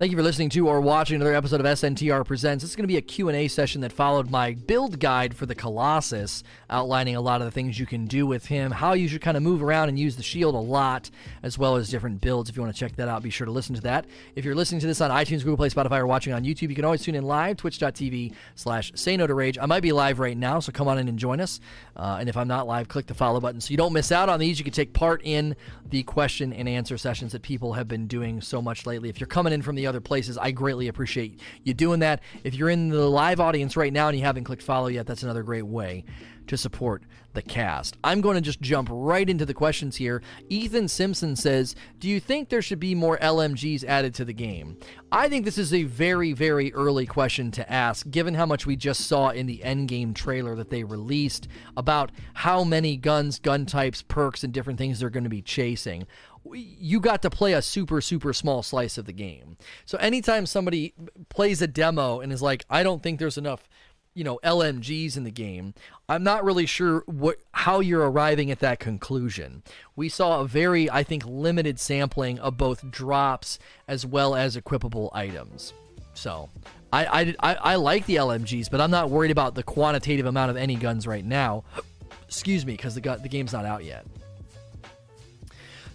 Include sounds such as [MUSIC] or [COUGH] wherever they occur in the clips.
Thank you for listening to or watching another episode of SNTR Presents. This is going to be a Q&A session that followed my build guide for the Colossus, outlining a lot of the things you can do with him, how you should kind of move around and use the shield a lot, as well as different builds. If you want to check that out, be sure to listen to that. If you're listening to this on iTunes, Google Play, Spotify, or watching on YouTube, you can always tune in live, twitch.tv slash say no to rage. I might be live right now, so come on in and join us. Uh, and if I'm not live, click the follow button so you don't miss out on these. You can take part in the question and answer sessions that people have been doing so much lately. If you're coming in from the other places, I greatly appreciate you doing that. If you're in the live audience right now and you haven't clicked follow yet, that's another great way to support the cast. I'm going to just jump right into the questions here. Ethan Simpson says, Do you think there should be more LMGs added to the game? I think this is a very, very early question to ask, given how much we just saw in the endgame trailer that they released about how many guns, gun types, perks, and different things they're going to be chasing you got to play a super super small slice of the game. So anytime somebody plays a demo and is like, I don't think there's enough, you know, LMGs in the game, I'm not really sure what how you're arriving at that conclusion. We saw a very, I think, limited sampling of both drops as well as equipable items. So I, I, I, like the LMGs, but I'm not worried about the quantitative amount of any guns right now. [CLEARS THROAT] Excuse me, because the, the game's not out yet.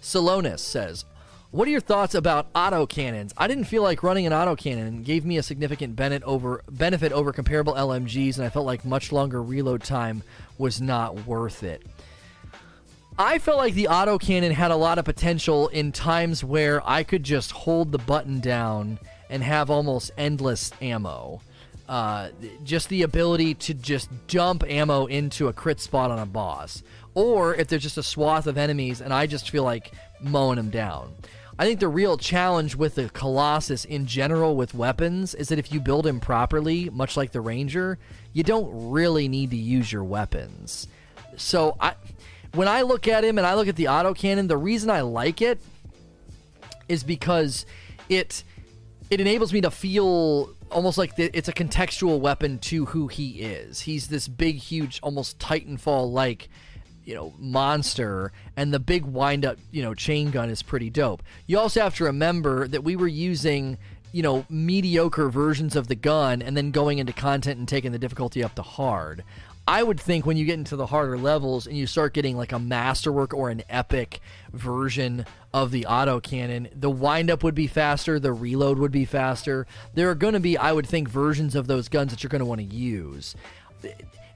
Salonis says, what are your thoughts about auto cannons? I didn't feel like running an auto cannon gave me a significant benefit over benefit over comparable LMGs, and I felt like much longer reload time was not worth it. I felt like the auto cannon had a lot of potential in times where I could just hold the button down and have almost endless ammo. Uh, just the ability to just dump ammo into a crit spot on a boss, or if there's just a swath of enemies and I just feel like mowing them down. I think the real challenge with the Colossus in general with weapons is that if you build him properly, much like the Ranger, you don't really need to use your weapons. So I when I look at him and I look at the autocannon, the reason I like it is because it it enables me to feel almost like the, it's a contextual weapon to who he is. He's this big, huge, almost Titanfall like you know monster and the big wind up you know chain gun is pretty dope. You also have to remember that we were using you know mediocre versions of the gun and then going into content and taking the difficulty up to hard. I would think when you get into the harder levels and you start getting like a masterwork or an epic version of the auto cannon, the windup would be faster, the reload would be faster. There are going to be, I would think, versions of those guns that you're going to want to use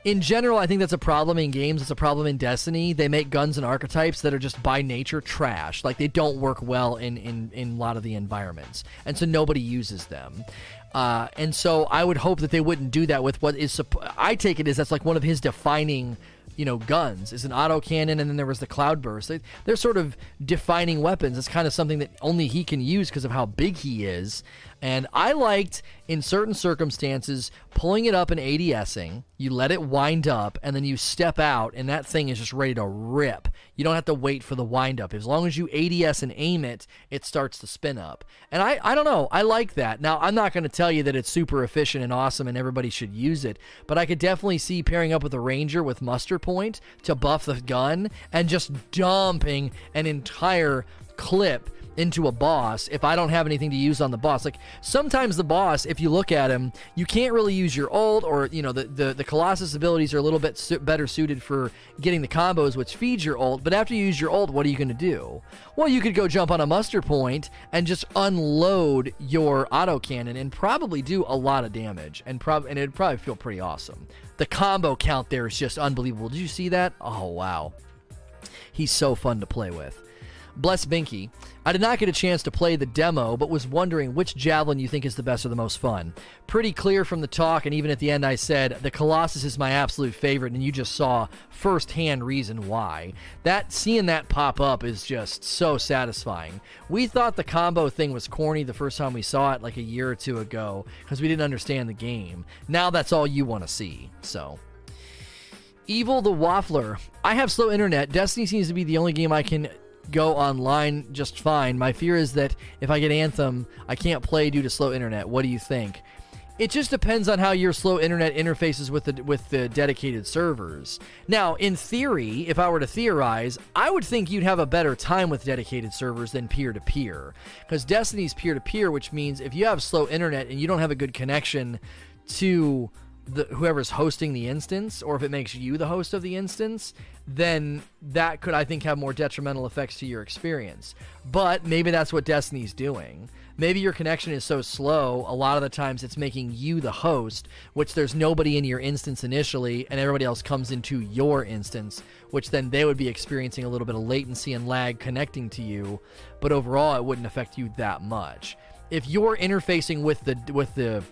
in general, I think that's a problem in games. It's a problem in Destiny. They make guns and archetypes that are just by nature trash. Like they don't work well in in, in a lot of the environments, and so nobody uses them. Uh, and so I would hope that they wouldn't do that with what is. I take it as that's like one of his defining you know, guns is an auto cannon, and then there was the cloudburst. They, they're sort of defining weapons. It's kind of something that only he can use because of how big he is. And I liked, in certain circumstances, pulling it up and ADSing. You let it wind up, and then you step out, and that thing is just ready to rip. You don't have to wait for the wind up. As long as you ADS and aim it, it starts to spin up. And I, I don't know. I like that. Now, I'm not going to tell you that it's super efficient and awesome and everybody should use it, but I could definitely see pairing up with a Ranger with muster point to buff the gun and just dumping an entire clip into a boss if I don't have anything to use on the boss. Like sometimes the boss, if you look at him, you can't really use your ult, or you know the the, the Colossus abilities are a little bit su- better suited for getting the combos, which feeds your ult. But after you use your ult, what are you going to do? Well, you could go jump on a muster point and just unload your auto cannon and probably do a lot of damage, and prob and it'd probably feel pretty awesome. The combo count there is just unbelievable. Did you see that? Oh wow, he's so fun to play with. Bless Binky. I did not get a chance to play the demo, but was wondering which javelin you think is the best or the most fun. Pretty clear from the talk, and even at the end, I said the Colossus is my absolute favorite, and you just saw firsthand reason why. That seeing that pop up is just so satisfying. We thought the combo thing was corny the first time we saw it, like a year or two ago, because we didn't understand the game. Now that's all you want to see. So. Evil the Waffler. I have slow internet. Destiny seems to be the only game I can go online just fine. My fear is that if I get Anthem, I can't play due to slow internet. What do you think? It just depends on how your slow internet interfaces with the with the dedicated servers. Now, in theory, if I were to theorize, I would think you'd have a better time with dedicated servers than peer to peer, because Destiny's peer to peer, which means if you have slow internet and you don't have a good connection to the, whoever's hosting the instance, or if it makes you the host of the instance, then that could, I think, have more detrimental effects to your experience. But maybe that's what Destiny's doing. Maybe your connection is so slow, a lot of the times it's making you the host, which there's nobody in your instance initially, and everybody else comes into your instance, which then they would be experiencing a little bit of latency and lag connecting to you, but overall it wouldn't affect you that much. If you're interfacing with the with the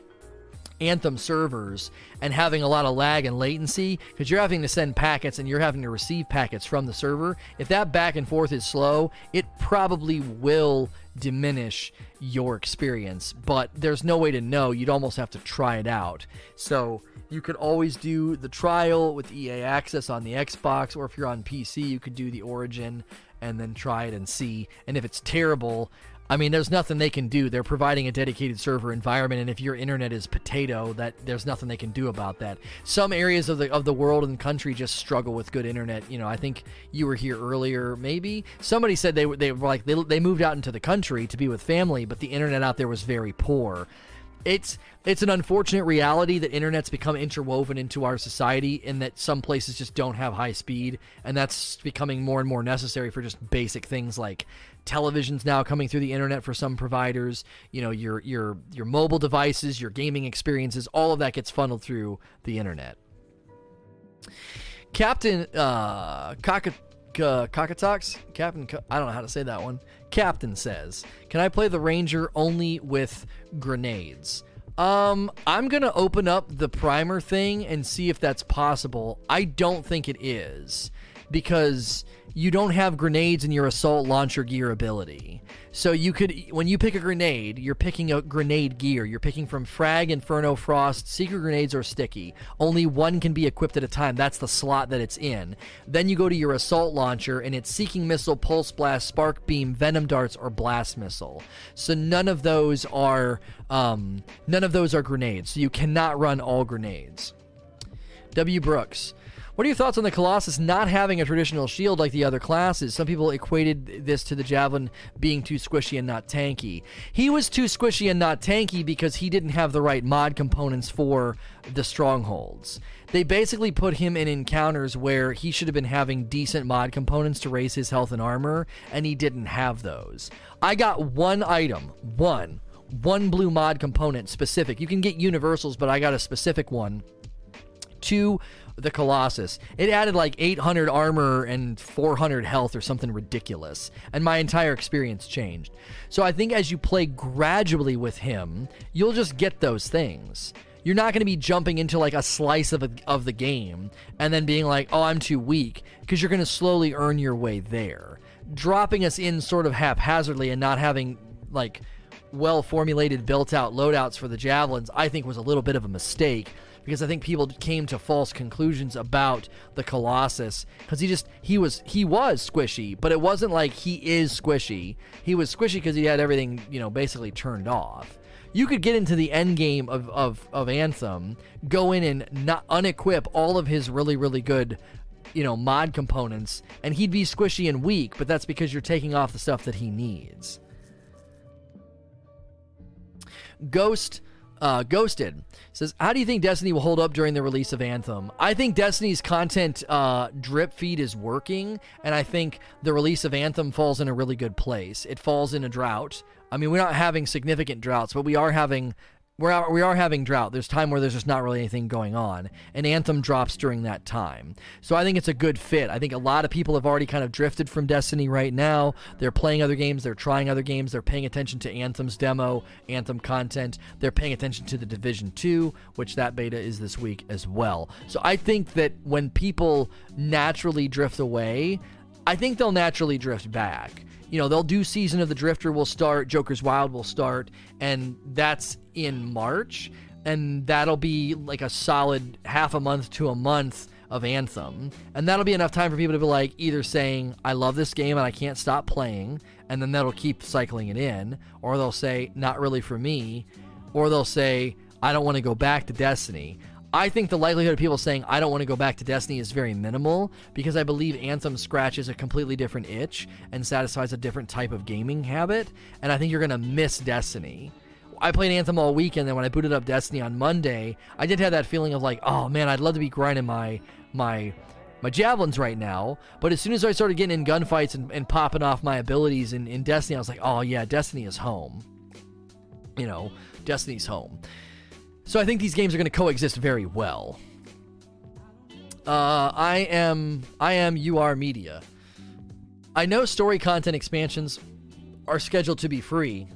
Anthem servers and having a lot of lag and latency because you're having to send packets and you're having to receive packets from the server. If that back and forth is slow, it probably will diminish your experience, but there's no way to know. You'd almost have to try it out. So you could always do the trial with EA Access on the Xbox, or if you're on PC, you could do the Origin and then try it and see. And if it's terrible, I mean, there's nothing they can do. They're providing a dedicated server environment, and if your internet is potato, that there's nothing they can do about that. Some areas of the of the world and country just struggle with good internet. You know, I think you were here earlier. Maybe somebody said they were they were like they they moved out into the country to be with family, but the internet out there was very poor it's it's an unfortunate reality that internet's become interwoven into our society and that some places just don't have high speed and that's becoming more and more necessary for just basic things like televisions now coming through the internet for some providers you know your your your mobile devices your gaming experiences all of that gets funneled through the internet. Captain uh uh, Cockatox? Captain, Co- I don't know how to say that one. Captain says, "Can I play the Ranger only with grenades?" Um, I'm gonna open up the primer thing and see if that's possible. I don't think it is because you don't have grenades in your assault launcher gear ability. So you could, when you pick a grenade, you're picking a grenade gear. You're picking from Frag, Inferno, Frost, Seeker Grenades, or Sticky. Only one can be equipped at a time. That's the slot that it's in. Then you go to your assault launcher, and it's Seeking Missile, Pulse Blast, Spark Beam, Venom Darts, or Blast Missile. So none of those are, um, none of those are grenades. So you cannot run all grenades. W. Brooks. What are your thoughts on the Colossus not having a traditional shield like the other classes? Some people equated this to the Javelin being too squishy and not tanky. He was too squishy and not tanky because he didn't have the right mod components for the strongholds. They basically put him in encounters where he should have been having decent mod components to raise his health and armor, and he didn't have those. I got one item, one, one blue mod component specific. You can get universals, but I got a specific one to the Colossus. It added like 800 armor and 400 health or something ridiculous, and my entire experience changed. So I think as you play gradually with him, you'll just get those things. You're not going to be jumping into like a slice of, a, of the game and then being like, oh, I'm too weak, because you're going to slowly earn your way there. Dropping us in sort of haphazardly and not having like well formulated, built out loadouts for the javelins, I think was a little bit of a mistake because I think people came to false conclusions about the Colossus because he just he was he was squishy, but it wasn't like he is squishy. He was squishy because he had everything you know basically turned off. You could get into the end game of, of, of Anthem, go in and not unequip all of his really really good you know mod components, and he'd be squishy and weak. But that's because you're taking off the stuff that he needs. Ghost uh, Ghosted says, "How do you think Destiny will hold up during the release of Anthem?" I think Destiny's content uh, drip feed is working, and I think the release of Anthem falls in a really good place. It falls in a drought. I mean, we're not having significant droughts, but we are having we're we are having drought. There's time where there's just not really anything going on, and Anthem drops during that time. So I think it's a good fit. I think a lot of people have already kind of drifted from Destiny right now. They're playing other games, they're trying other games, they're paying attention to Anthem's demo, Anthem content. They're paying attention to the Division 2, which that beta is this week as well. So I think that when people naturally drift away, I think they'll naturally drift back you know, they'll do Season of the Drifter will start, Joker's Wild will start, and that's in March. And that'll be like a solid half a month to a month of Anthem. And that'll be enough time for people to be like either saying, I love this game and I can't stop playing, and then that'll keep cycling it in, or they'll say, not really for me, or they'll say, I don't want to go back to Destiny. I think the likelihood of people saying I don't want to go back to Destiny is very minimal because I believe Anthem scratches a completely different itch and satisfies a different type of gaming habit, and I think you're going to miss Destiny. I played Anthem all weekend, and when I booted up Destiny on Monday, I did have that feeling of like, oh man, I'd love to be grinding my my my javelins right now. But as soon as I started getting in gunfights and, and popping off my abilities in, in Destiny, I was like, oh yeah, Destiny is home. You know, Destiny's home. So I think these games are going to coexist very well. Uh, I am I am UR Media. I know story content expansions are scheduled to be free,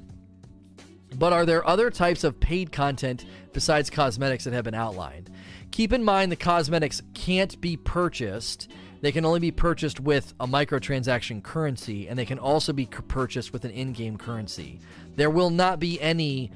but are there other types of paid content besides cosmetics that have been outlined? Keep in mind the cosmetics can't be purchased. They can only be purchased with a microtransaction currency, and they can also be purchased with an in game currency. There will not be any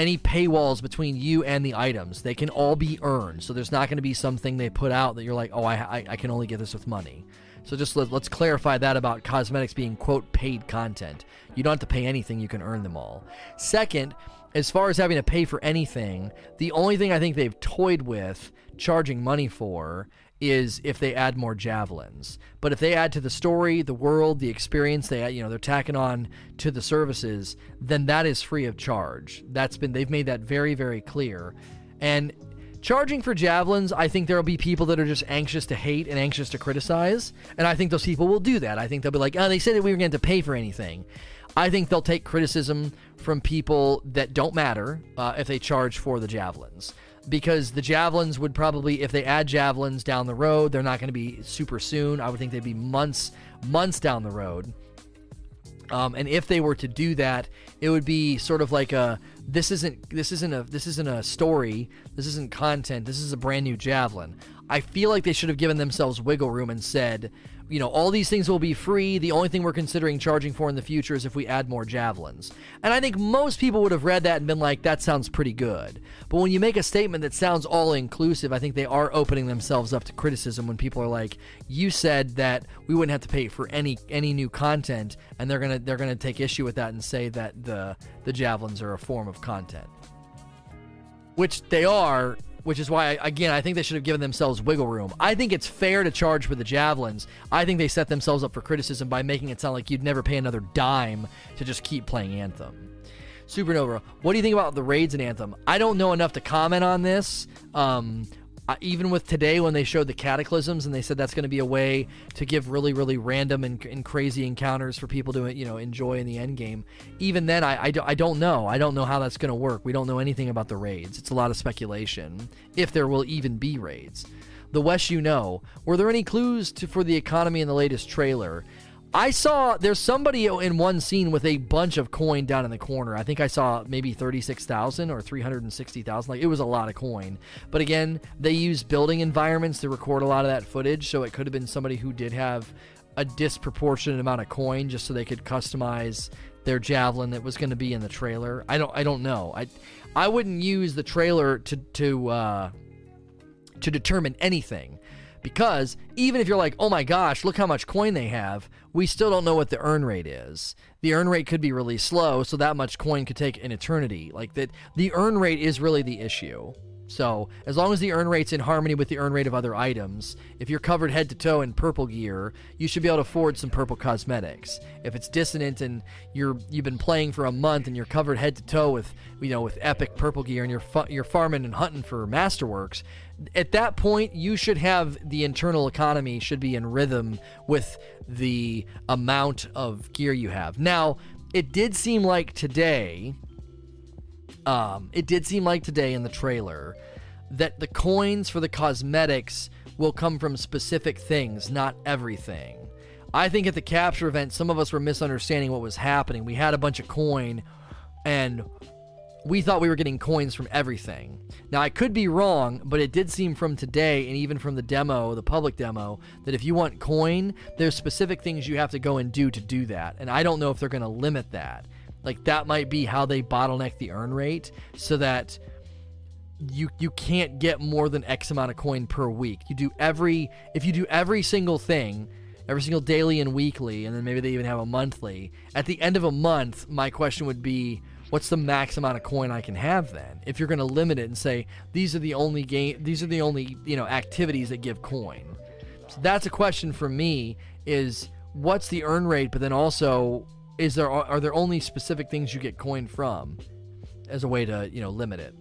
any paywalls between you and the items. They can all be earned. So there's not going to be something they put out that you're like, oh, I, I, I can only get this with money. So just let, us clarify that about cosmetics being, quote, paid content. You don't have to pay anything, you can earn them all. Second, as far as having to pay for anything, the only thing I think they've toyed with charging money for is if they add more javelins. But if they add to the story, the world, the experience, they you know they're tacking on to the services, then that is free of charge. That's been they've made that very very clear. And charging for javelins, I think there'll be people that are just anxious to hate and anxious to criticize, and I think those people will do that. I think they'll be like, "Oh, they said that we were going to pay for anything." I think they'll take criticism from people that don't matter uh, if they charge for the javelins because the javelins would probably if they add javelins down the road they're not going to be super soon. I would think they'd be months months down the road. Um, and if they were to do that it would be sort of like a this isn't this isn't a this isn't a story. This isn't content. This is a brand new javelin. I feel like they should have given themselves wiggle room and said you know, all these things will be free. The only thing we're considering charging for in the future is if we add more javelins. And I think most people would have read that and been like, that sounds pretty good. But when you make a statement that sounds all inclusive, I think they are opening themselves up to criticism when people are like, you said that we wouldn't have to pay for any any new content, and they're gonna they're gonna take issue with that and say that the the javelins are a form of content. Which they are which is why, again, I think they should have given themselves wiggle room. I think it's fair to charge for the javelins. I think they set themselves up for criticism by making it sound like you'd never pay another dime to just keep playing Anthem. Supernova, what do you think about the raids in Anthem? I don't know enough to comment on this. Um, uh, even with today when they showed the cataclysms and they said that's going to be a way to give really really random and, and, crazy encounters for people to you know enjoy in the end game. Even then I, I, I don't know. I don't know how that's going to work. We don't know anything about the raids. It's a lot of speculation if there will even be raids. The west you know were there any clues to, for the economy in the latest trailer I saw there's somebody in one scene with a bunch of coin down in the corner. I think I saw maybe 36,000 or 360,000. Like it was a lot of coin. But again, they use building environments to record a lot of that footage, so it could have been somebody who did have a disproportionate amount of coin just so they could customize their javelin that was going to be in the trailer. I don't I don't know. I I wouldn't use the trailer to to uh, to determine anything because even if you're like, oh my gosh, look how much coin they have, we still don't know what the earn rate is. The earn rate could be really slow, so that much coin could take an eternity. Like that, the earn rate is really the issue. So, as long as the earn rate's in harmony with the earn rate of other items, if you're covered head to toe in purple gear, you should be able to afford some purple cosmetics. If it's dissonant and you're you've been playing for a month and you're covered head to toe with you know with epic purple gear and you're fu- you're farming and hunting for masterworks, at that point you should have the internal economy should be in rhythm with the amount of gear you have. Now, it did seem like today um, it did seem like today in the trailer that the coins for the cosmetics will come from specific things, not everything. I think at the capture event, some of us were misunderstanding what was happening. We had a bunch of coin, and we thought we were getting coins from everything. Now, I could be wrong, but it did seem from today, and even from the demo, the public demo, that if you want coin, there's specific things you have to go and do to do that. And I don't know if they're going to limit that. Like that might be how they bottleneck the earn rate so that you you can't get more than X amount of coin per week. You do every if you do every single thing, every single daily and weekly, and then maybe they even have a monthly. At the end of a month, my question would be, what's the max amount of coin I can have then? If you're going to limit it and say these are the only game, these are the only you know activities that give coin. So that's a question for me: is what's the earn rate, but then also is there are there only specific things you get coin from as a way to you know limit it?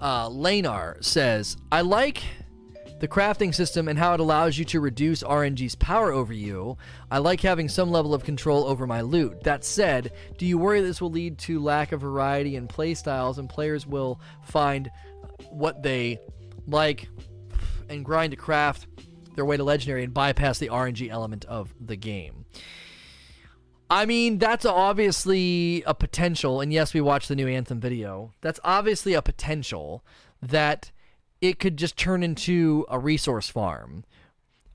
Uh, Lanar says, "I like." The crafting system and how it allows you to reduce RNG's power over you. I like having some level of control over my loot. That said, do you worry this will lead to lack of variety in playstyles and players will find what they like and grind to craft their way to legendary and bypass the RNG element of the game? I mean, that's obviously a potential, and yes, we watched the new Anthem video. That's obviously a potential that it could just turn into a resource farm.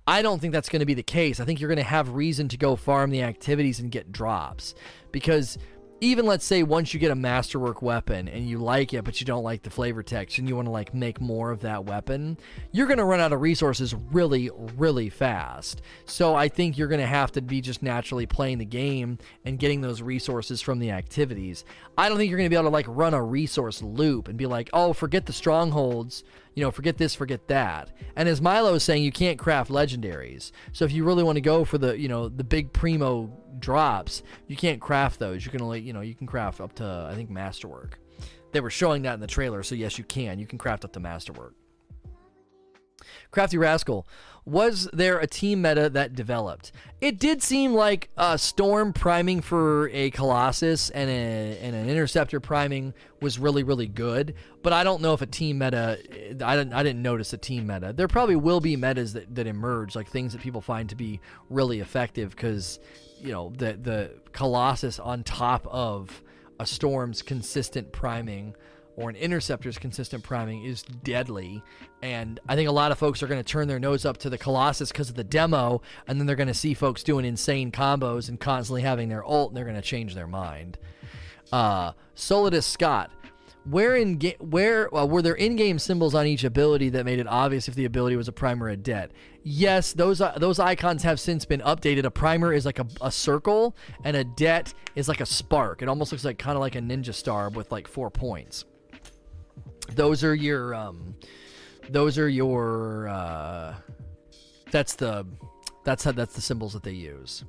I don't think that's going to be the case. I think you're going to have reason to go farm the activities and get drops because even let's say once you get a masterwork weapon and you like it but you don't like the flavor text and you want to like make more of that weapon you're going to run out of resources really really fast so i think you're going to have to be just naturally playing the game and getting those resources from the activities i don't think you're going to be able to like run a resource loop and be like oh forget the strongholds you know, forget this, forget that. And as Milo is saying, you can't craft legendaries. So if you really want to go for the, you know, the big primo drops, you can't craft those. You can only, you know, you can craft up to I think masterwork. They were showing that in the trailer, so yes, you can. You can craft up to masterwork. Crafty Rascal, was there a team meta that developed? It did seem like a Storm priming for a Colossus and, a, and an Interceptor priming was really, really good, but I don't know if a team meta, I didn't, I didn't notice a team meta. There probably will be metas that, that emerge, like things that people find to be really effective because, you know, the, the Colossus on top of a Storm's consistent priming or an interceptor's consistent priming is deadly. And I think a lot of folks are going to turn their nose up to the Colossus because of the demo, and then they're going to see folks doing insane combos and constantly having their ult, and they're going to change their mind. Uh, Solidus Scott. Where in ga- where uh, were there in-game symbols on each ability that made it obvious if the ability was a primer or a det? Yes, those uh, those icons have since been updated. A primer is like a, a circle, and a det is like a spark. It almost looks like kind of like a ninja star with like four points those are your um, those are your uh, that's the that's how that's the symbols that they use.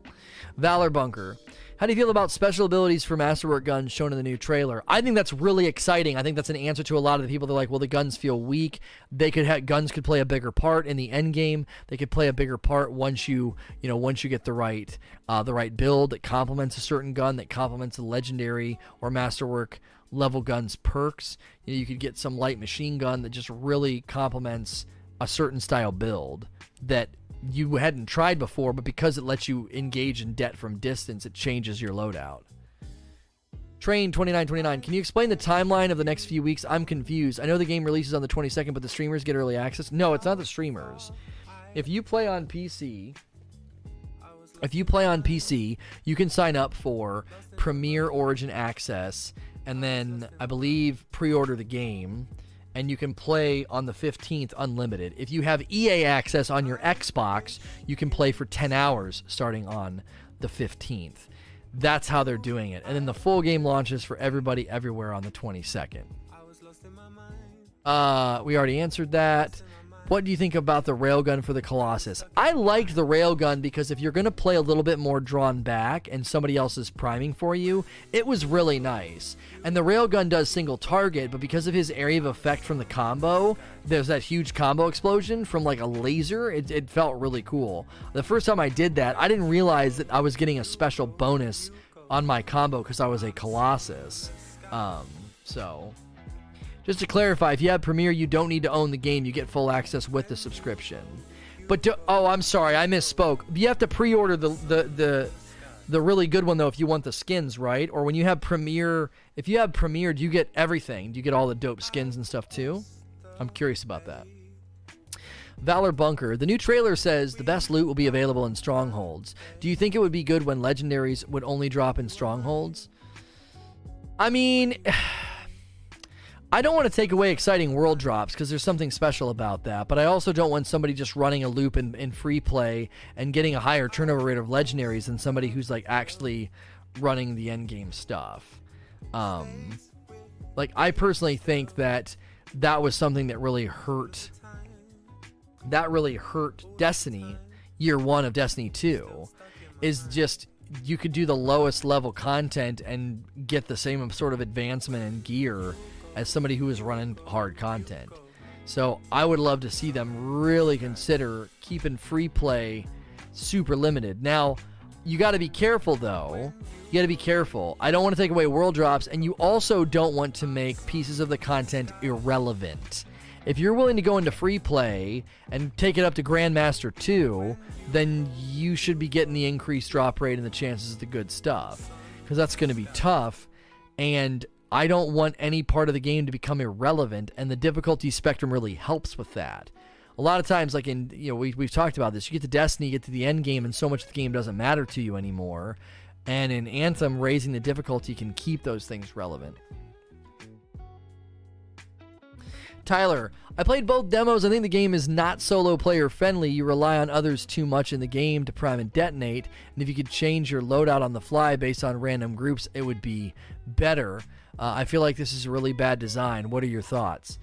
Valor Bunker. How do you feel about special abilities for Masterwork guns shown in the new trailer? I think that's really exciting. I think that's an answer to a lot of the people that are like, well, the guns feel weak. They could have guns could play a bigger part in the end game. They could play a bigger part once you you know once you get the right uh, the right build that complements a certain gun that complements a legendary or Masterwork level guns perks. You, know, you could get some light machine gun that just really complements a certain style build that you hadn't tried before, but because it lets you engage in det from distance, it changes your loadout. Train 2929, can you explain the timeline of the next few weeks? I'm confused. I know the game releases on the 22nd, but the streamers get early access. No, it's not the streamers. If you play on PC, if you play on PC, you can sign up for Premier Origin Access and then I believe pre-order the game and you can play on the 15th unlimited. If you have EA access on your Xbox, you can play for 10 hours starting on the 15th. That's how they're doing it. And then the full game launches for everybody everywhere on the 22nd. Uh, we already answered that. What do you think about the railgun for the Colossus? I liked the railgun because if you're going to play a little bit more drawn back and somebody else is priming for you, it was really nice. And the railgun does single target, but because of his area of effect from the combo, there's that huge combo explosion from like a laser. It, it felt really cool. The first time I did that, I didn't realize that I was getting a special bonus on my combo because I was a Colossus. Um, so just to clarify, if you have Premier, you don't need to own the game. You get full access with the subscription. But do, oh, I'm sorry, I misspoke. You have to pre-order the the the the really good one though if you want the skins, right? Or when you have Premier, if you have Premier, do you get everything? Do you get all the dope skins and stuff too? I'm curious about that. Valor Bunker. The new trailer says the best loot will be available in strongholds. Do you think it would be good when legendaries would only drop in strongholds? I mean, [SIGHS] I don't want to take away exciting world drops because there's something special about that, but I also don't want somebody just running a loop in, in free play and getting a higher turnover rate of legendaries than somebody who's like actually running the end game stuff. Um, like I personally think that that was something that really hurt. That really hurt Destiny year one of Destiny 2 is just you could do the lowest level content and get the same sort of advancement and gear as somebody who is running hard content. So I would love to see them really consider keeping free play super limited. Now, you got to be careful though. You got to be careful. I don't want to take away world drops, and you also don't want to make pieces of the content irrelevant. If you're willing to go into free play and take it up to Grandmaster 2, then you should be getting the increased drop rate and the chances of the good stuff. Because that's going to be tough. And I don't want any part of the game to become irrelevant, and the difficulty spectrum really helps with that. A lot of times, like in, you know, we, we've talked about this, you get to Destiny, you get to the end game, and so much of the game doesn't matter to you anymore. And in Anthem, raising the difficulty can keep those things relevant. Tyler, I played both demos. I think the game is not solo player friendly. You rely on others too much in the game to prime and detonate. And if you could change your loadout on the fly based on random groups, it would be better. Uh, I feel like this is a really bad design. What are your thoughts?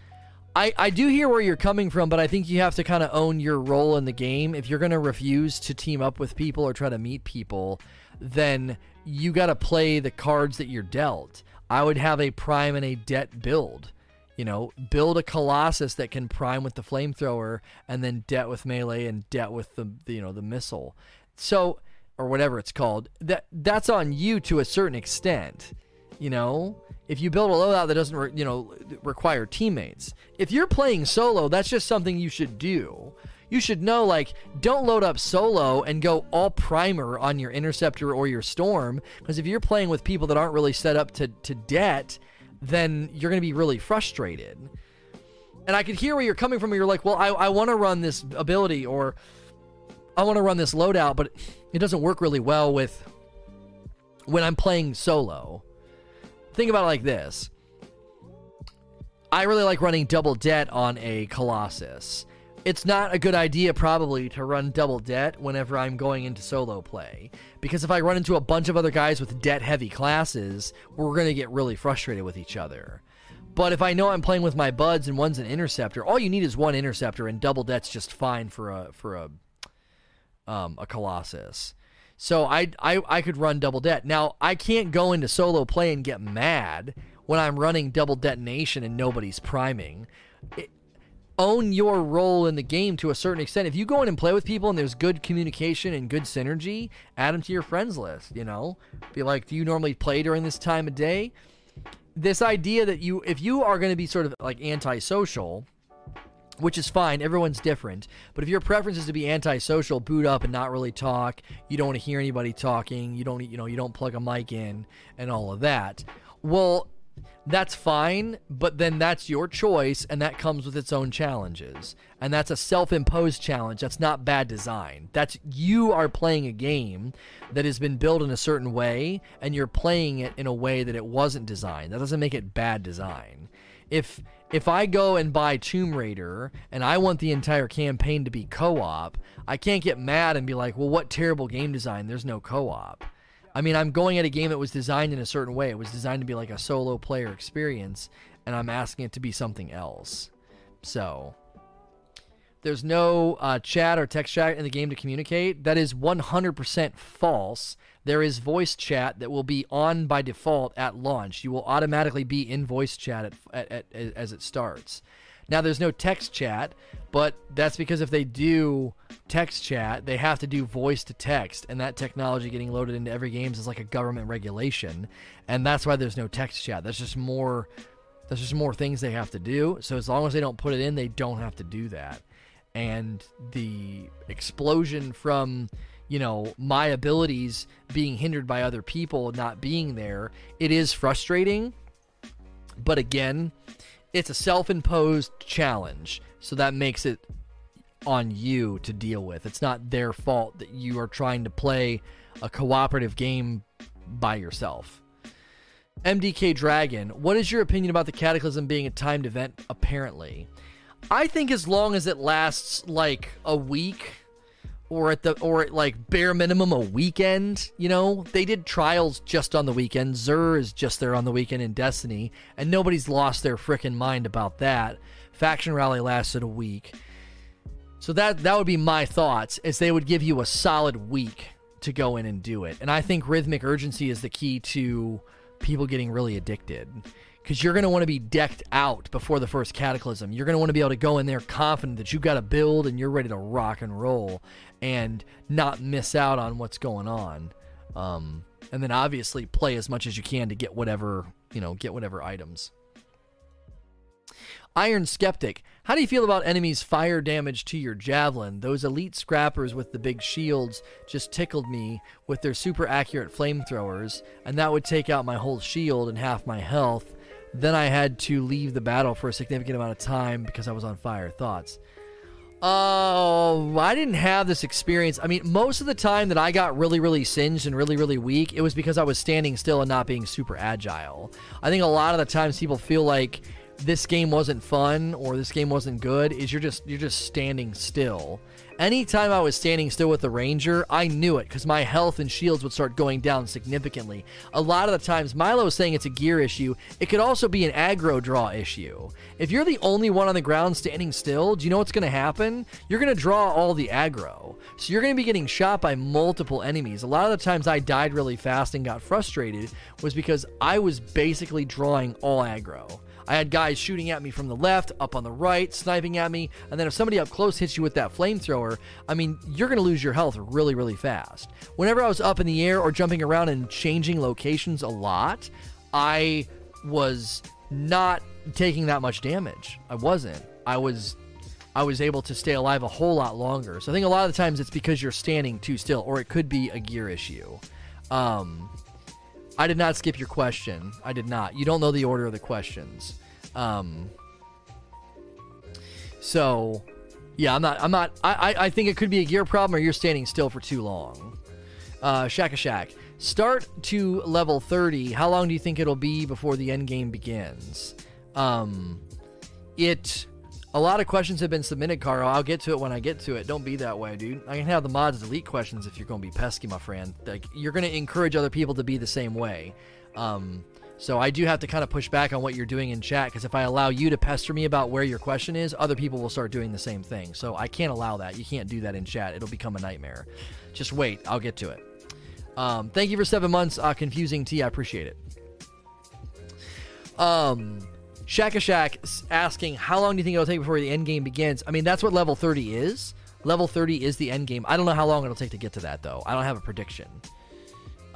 I, I do hear where you're coming from, but I think you have to kind of own your role in the game. If you're going to refuse to team up with people or try to meet people, then you got to play the cards that you're dealt. I would have a prime and a det build. You know, build a Colossus that can prime with the flamethrower and then det with melee and det with the, the you know the missile. So or whatever it's called. That that's on you to a certain extent. You know, if you build a loadout that doesn't re- you know require teammates. If you're playing solo, that's just something you should do. You should know like don't load up solo and go all primer on your interceptor or your storm because if you're playing with people that aren't really set up to to det then you're going to be really frustrated. And I could hear where you're coming from. Where You're like, well, I, I want to run this ability or I want to run this loadout, but it doesn't work really well with when I'm playing solo. Think about it like this I really like running double det on a Colossus it's not a good idea probably to run double det whenever I'm going into solo play. Because if I run into a bunch of other guys with det heavy classes, we're going to get really frustrated with each other. But if I know I'm playing with my buds and one's an interceptor, all you need is one interceptor and double det's just fine for a for a um, a colossus. So I, I I could run double det. Now I can't go into solo play and get mad when I'm running double detonation and nobody's priming. It, own your role in the game to a certain extent. If you go in and play with people and there's good communication and good synergy, add them to your friends list, you know? Be like, do you normally play during this time of day? This idea that you, if you are going to be sort of like antisocial, which is fine, everyone's different, but if your preference is to be antisocial, boot up and not really talk, you don't want to hear anybody talking, you don't, you know, you don't plug a mic in and all of that. Well, that's fine, but then that's your choice, and that comes with its own challenges. And that's a self imposed challenge. That's not bad design. That's you are playing a game that has been built in a certain way, and you're playing it in a way that it wasn't designed. That doesn't make it bad design. If if I go and buy Tomb Raider and I want the entire campaign to be co op, I can't get mad and be like, well, what terrible game design? There's no co op. I mean, I'm going at a game that was designed in a certain way. It was designed to be like a solo player experience, and I'm asking it to be something else. So, there's no uh, chat or text chat in the game to communicate. That is 100% false. There is voice chat that will be on by default at launch. You will automatically be in voice chat at, at, at, as it starts. Now, there's no text chat, but that's because if they do text chat, they have to do voice to text, and that technology getting loaded into every games is like a government regulation, and that's why there's no text chat. That's just more. That's just more things they have to do. So as long as they don't put it in, they don't have to do that. And the explosion from you know my abilities being hindered by other people not being there, it is frustrating. But again, it's a self-imposed challenge, so that makes it on you to deal with. It's not their fault that you are trying to play a cooperative game by yourself. MDK Dragon, what is your opinion about the Cataclysm being a timed event? Apparently, I think as long as it lasts like a week or at the or at like bare minimum a weekend. You know, they did trials just on the weekend. Xur is just there on the weekend in Destiny, and nobody's lost their freaking mind about that. Faction Rally lasted a week. So that that would be my thoughts is they would give you a solid week to go in and do it. And I think rhythmic urgency is the key to people getting really addicted because you're going to want to be decked out before the first cataclysm. You're going to want to be able to go in there confident that you've got a build and you're ready to rock and roll and not miss out on what's going on. Um, and then obviously play as much as you can to get whatever, you know, get whatever items. Iron Skeptic, how do you feel about enemies' fire damage to your javelin? Those elite scrappers with the big shields just tickled me with their super accurate flamethrowers, and that would take out my whole shield and half my health. Then I had to leave the battle for a significant amount of time because I was on fire. Thoughts? Oh, I didn't have this experience. I mean, most of the time that I got really, really singed and really, really weak, it was because I was standing still and not being super agile. I think a lot of the times people feel like this game wasn't fun or this game wasn't good is you're just you're just standing still. Anytime I was standing still with the ranger, I knew it because my health and shields would start going down significantly. A lot of the times, Milo is saying it's a gear issue. It could also be an aggro draw issue. If you're the only one on the ground standing still, do you know what's going to happen? You're going to draw all the aggro. So you're going to be getting shot by multiple enemies. A lot of the times I died really fast and got frustrated was because I was basically drawing all aggro. I had guys shooting at me from the left, up on the right, sniping at me, and then if somebody up close hits you with that flamethrower, I mean, you're going to lose your health really, really fast. Whenever I was up in the air or jumping around and changing locations a lot, I was not taking that much damage. I wasn't. I was I was able to stay alive a whole lot longer. So I think a lot of the times it's because you're standing too still, or it could be a gear issue. Um, I did not skip your question. I did not. You don't know the order of the questions. Um, so, yeah, I'm not. I'm not. I, I, think it could be a gear problem, or you're standing still for too long. Uh, Shaka Shack. Start to level 30. How long do you think it'll be before the end game begins? Um, it a lot of questions have been submitted, Carl. I'll get to it when I get to it. Don't be that way, dude. I can have the mods delete questions if you're going to be pesky, my friend. Like you're going to encourage other people to be the same way. Um, so I do have to kind of push back on what you're doing in chat because if I allow you to pester me about where your question is, other people will start doing the same thing. So I can't allow that. You can't do that in chat. It'll become a nightmare. Just wait. I'll get to it. Um, thank you for seven months, uh, confusing T. I appreciate it. Um, Shaka Shack asking, how long do you think it'll take before the end game begins? I mean, that's what level 30 is. Level 30 is the end game. I don't know how long it'll take to get to that, though. I don't have a prediction.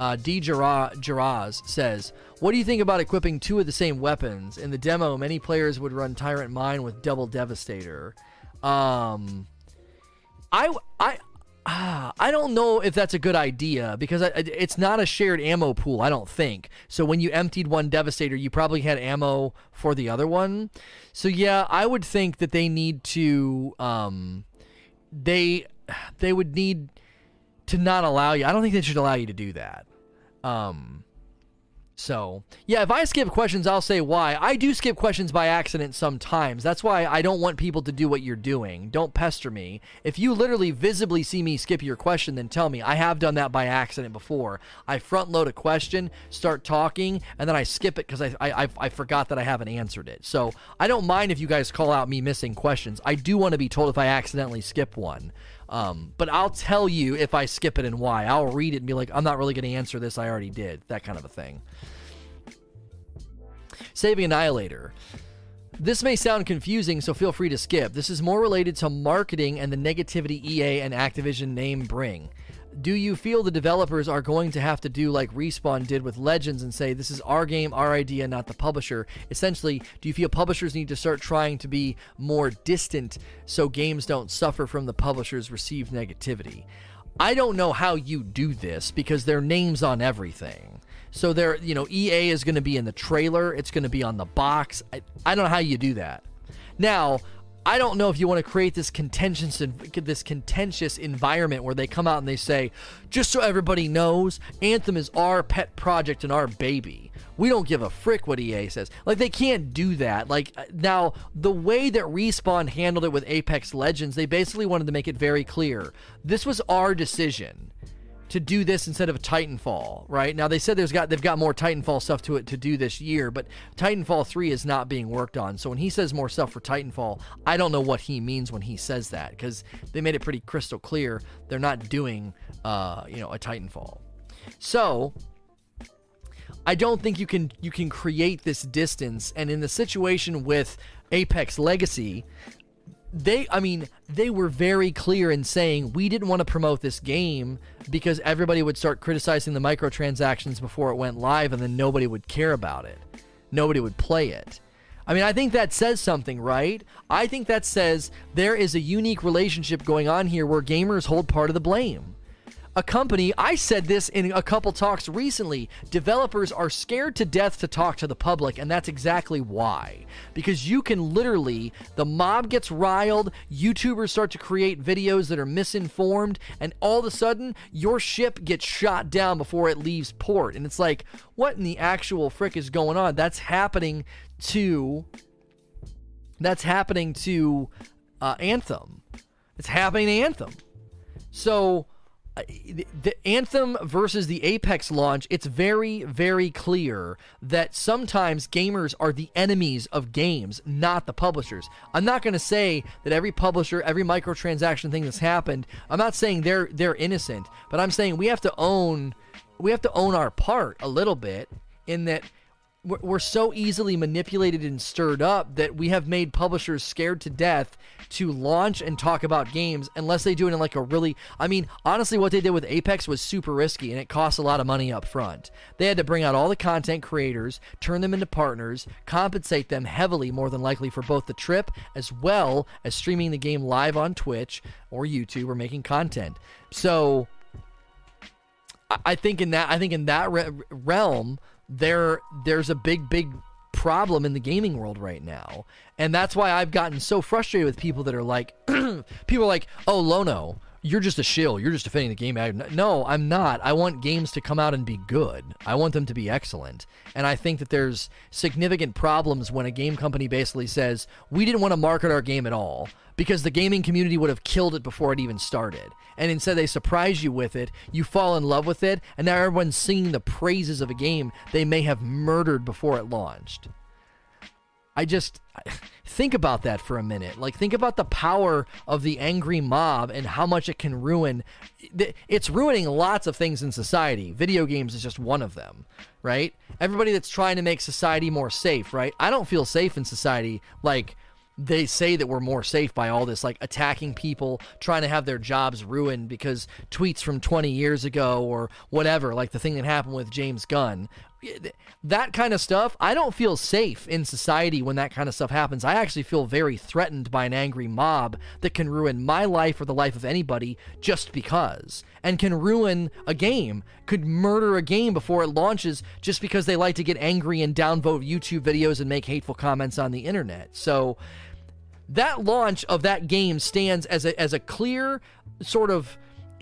Uh, D. Jaraz says, What do you think about equipping two of the same weapons? In the demo, many players would run Tyrant Mine with Double Devastator. Um, I, I, ah, I don't know if that's a good idea because it's not a shared ammo pool, I don't think. So when you emptied one Devastator, you probably had ammo for the other one. So yeah, I would think that they need to um they they would need to not allow you. I don't think they should allow you to do that. Um so, yeah, if I skip questions, I'll say why. I do skip questions by accident sometimes. That's why I don't want people to do what you're doing. Don't pester me. If you literally visibly see me skip your question, then tell me. I have done that by accident before. I front load a question, start talking, and then I skip it because I, I, I forgot that I haven't answered it. So, I don't mind if you guys call out me missing questions. I do want to be told if I accidentally skip one. Um, but I'll tell you if I skip it and why. I'll read it and be like, I'm not really going to answer this. I already did. That kind of a thing. Saving Annihilator. This may sound confusing, so feel free to skip. This is more related to marketing and the negativity EA and Activision name bring do you feel the developers are going to have to do like Respawn did with Legends and say, this is our game, our idea, not the publisher? Essentially, do you feel publishers need to start trying to be more distant so games don't suffer from the publisher's received negativity? I don't know how you do this because their name's on everything. So there, you know, EA is going to be in the trailer, it's going to be on the box. I, I don't know how you do that. Now, I don't know if you want to create this contentious this contentious environment where they come out and they say, just so everybody knows, Anthem is our pet project and our baby. We don't give a frick what EA says. Like they can't do that. Like uh, now, the way that Respawn handled it with Apex Legends, they basically wanted to make it very clear. This was our decision to do this instead of Titanfall, right? Now they said there's got they've got more Titanfall stuff to it to do this year, but Titanfall 3 is not being worked on. So when he says more stuff for Titanfall, I don't know what he means when he says that cuz they made it pretty crystal clear they're not doing uh, you know, a Titanfall. So, I don't think you can you can create this distance and in the situation with Apex Legacy, they i mean they were very clear in saying we didn't want to promote this game because everybody would start criticizing the microtransactions before it went live and then nobody would care about it. Nobody would play it. I mean i think that says something right? I think that says there is a unique relationship going on here where gamers hold part of the blame a company, I said this in a couple talks recently, developers are scared to death to talk to the public, and that's exactly why. Because you can literally, the mob gets riled, YouTubers start to create videos that are misinformed, and all of a sudden, your ship gets shot down before it leaves port. And it's like, what in the actual frick is going on? That's happening to. That's happening to uh, Anthem. It's happening to Anthem. So the Anthem versus the Apex launch, it's very, very clear that sometimes gamers are the enemies of games, not the publishers. I'm not going to say that every publisher, every microtransaction thing that's happened, I'm not saying they're they're innocent, but I'm saying we have to own we have to own our part a little bit in that we're so easily manipulated and stirred up that we have made publishers scared to death to launch and talk about games unless they do it in like a really I mean honestly what they did with Apex was super risky and it cost a lot of money up front. They had to bring out all the content creators, turn them into partners, compensate them heavily more than likely for both the trip as well as streaming the game live on Twitch or YouTube or making content. So I think in that I think in that re- realm there there's a big big problem in the gaming world right now. And that's why I've gotten so frustrated with people that are like [CLEARS THROAT] people are like, "Oh, Lono, you're just a shill. You're just defending the game. No, I'm not. I want games to come out and be good. I want them to be excellent. And I think that there's significant problems when a game company basically says, we didn't want to market our game at all because the gaming community would have killed it before it even started. And instead, they surprise you with it, you fall in love with it, and now everyone's singing the praises of a game they may have murdered before it launched. I just think about that for a minute. Like, think about the power of the angry mob and how much it can ruin. It's ruining lots of things in society. Video games is just one of them, right? Everybody that's trying to make society more safe, right? I don't feel safe in society. Like, they say that we're more safe by all this like attacking people trying to have their jobs ruined because tweets from 20 years ago or whatever like the thing that happened with James Gunn that kind of stuff I don't feel safe in society when that kind of stuff happens I actually feel very threatened by an angry mob that can ruin my life or the life of anybody just because and can ruin a game could murder a game before it launches just because they like to get angry and downvote YouTube videos and make hateful comments on the internet so that launch of that game stands as a, as a clear sort of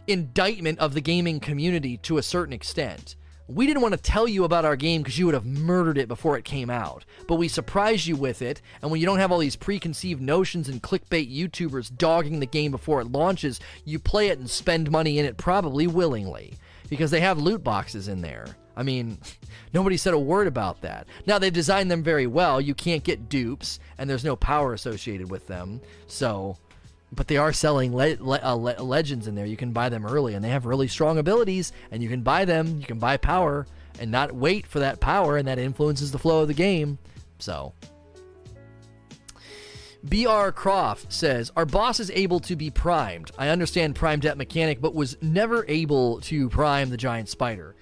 indictment of the gaming community to a certain extent. We didn't want to tell you about our game because you would have murdered it before it came out. But we surprised you with it, and when you don't have all these preconceived notions and clickbait YouTubers dogging the game before it launches, you play it and spend money in it probably willingly because they have loot boxes in there. I mean, [LAUGHS] nobody said a word about that. Now, they've designed them very well. You can't get dupes, and there's no power associated with them. So, but they are selling le- le- uh, le- legends in there. You can buy them early, and they have really strong abilities, and you can buy them. You can buy power and not wait for that power, and that influences the flow of the game. So. BR Croft says, Are bosses able to be primed? I understand primed at mechanic, but was never able to prime the giant spider.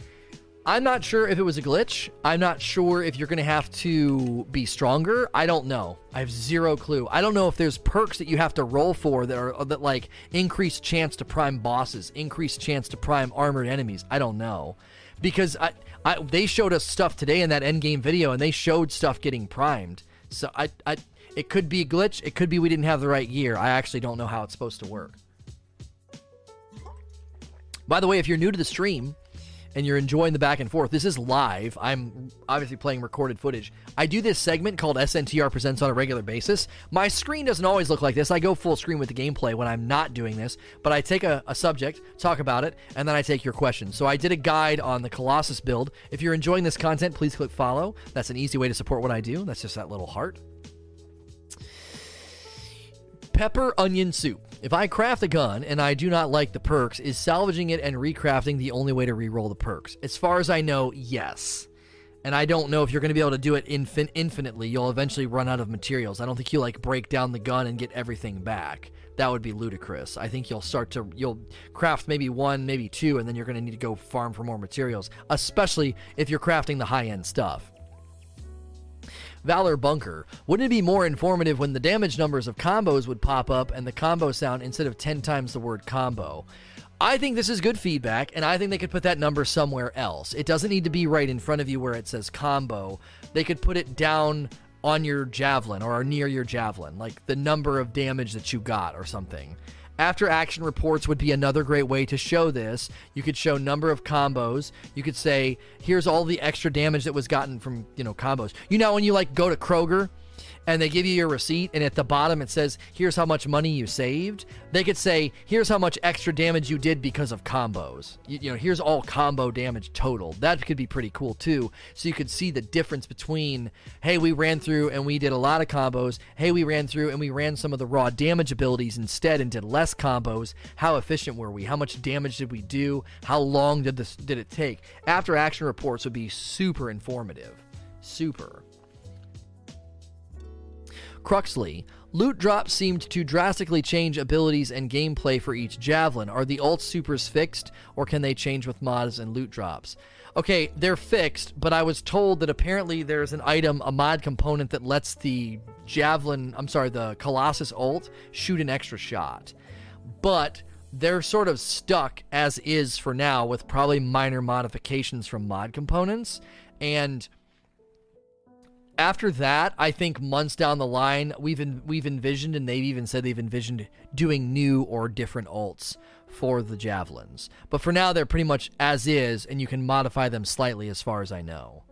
I'm not sure if it was a glitch. I'm not sure if you're going to have to be stronger. I don't know. I have zero clue. I don't know if there's perks that you have to roll for that are that like increase chance to prime bosses, increase chance to prime armored enemies. I don't know. Because I, I they showed us stuff today in that end game video and they showed stuff getting primed. So I I It could be a glitch. It could be we didn't have the right gear. I actually don't know how it's supposed to work. By the way, if you're new to the stream, and you're enjoying the back and forth, this is live. I'm obviously playing recorded footage. I do this segment called SNTR Presents on a regular basis. My screen doesn't always look like this. I go full screen with the gameplay when I'm not doing this, but I take a, a subject, talk about it, and then I take your questions. So I did a guide on the Colossus build. If you're enjoying this content, please click follow. That's an easy way to support what I do. That's just that little heart. Pepper onion soup. If I craft a gun and I do not like the perks, is salvaging it and recrafting the only way to reroll the perks? As far as I know, yes. And I don't know if you're going to be able to do it infin- infinitely. You'll eventually run out of materials. I don't think you like break down the gun and get everything back. That would be ludicrous. I think you'll start to you'll craft maybe one, maybe two, and then you're going to need to go farm for more materials, especially if you're crafting the high end stuff. Valor Bunker. Wouldn't it be more informative when the damage numbers of combos would pop up and the combo sound instead of 10 times the word combo? I think this is good feedback, and I think they could put that number somewhere else. It doesn't need to be right in front of you where it says combo. They could put it down on your javelin or near your javelin, like the number of damage that you got or something. After action reports would be another great way to show this. You could show number of combos. You could say, here's all the extra damage that was gotten from, you know, combos. You know, when you like go to Kroger and they give you your receipt and at the bottom it says here's how much money you saved. They could say here's how much extra damage you did because of combos. You, you, know here's all combo damage total. That could be pretty cool too. So you could see the difference between hey we ran through and we did a lot of combos. Hey we ran through and we ran some of the raw damage abilities instead and did less combos. How efficient were we? How much damage did we do? How long did this did it take? After action reports would be super informative. Super Cruxley. Loot drops seemed to drastically change abilities and gameplay for each javelin. Are the ult supers fixed, or can they change with mods and loot drops? Okay, they're fixed, but I was told that apparently there's an item, a mod component that lets the javelin, I'm sorry, the Colossus ult shoot an extra shot. But they're sort of stuck as is for now with probably minor modifications from mod components. And after that, I think months down the line, we've we've envisioned, and they've even said they've envisioned doing new or different alts for the javelins. But for now, they're pretty much as is, and you can modify them slightly, as far as I know.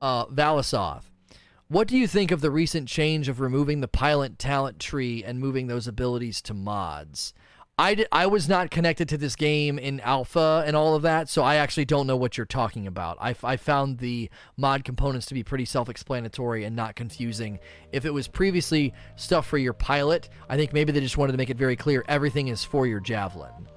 Uh, what do you think of the recent change of removing the pilot talent tree and moving those abilities to mods? I, d- I was not connected to this game in alpha and all of that, so I actually don't know what you're talking about. I, I found the mod components to be pretty self explanatory and not confusing. If it was previously stuff for your pilot, I think maybe they just wanted to make it very clear everything is for your javelin.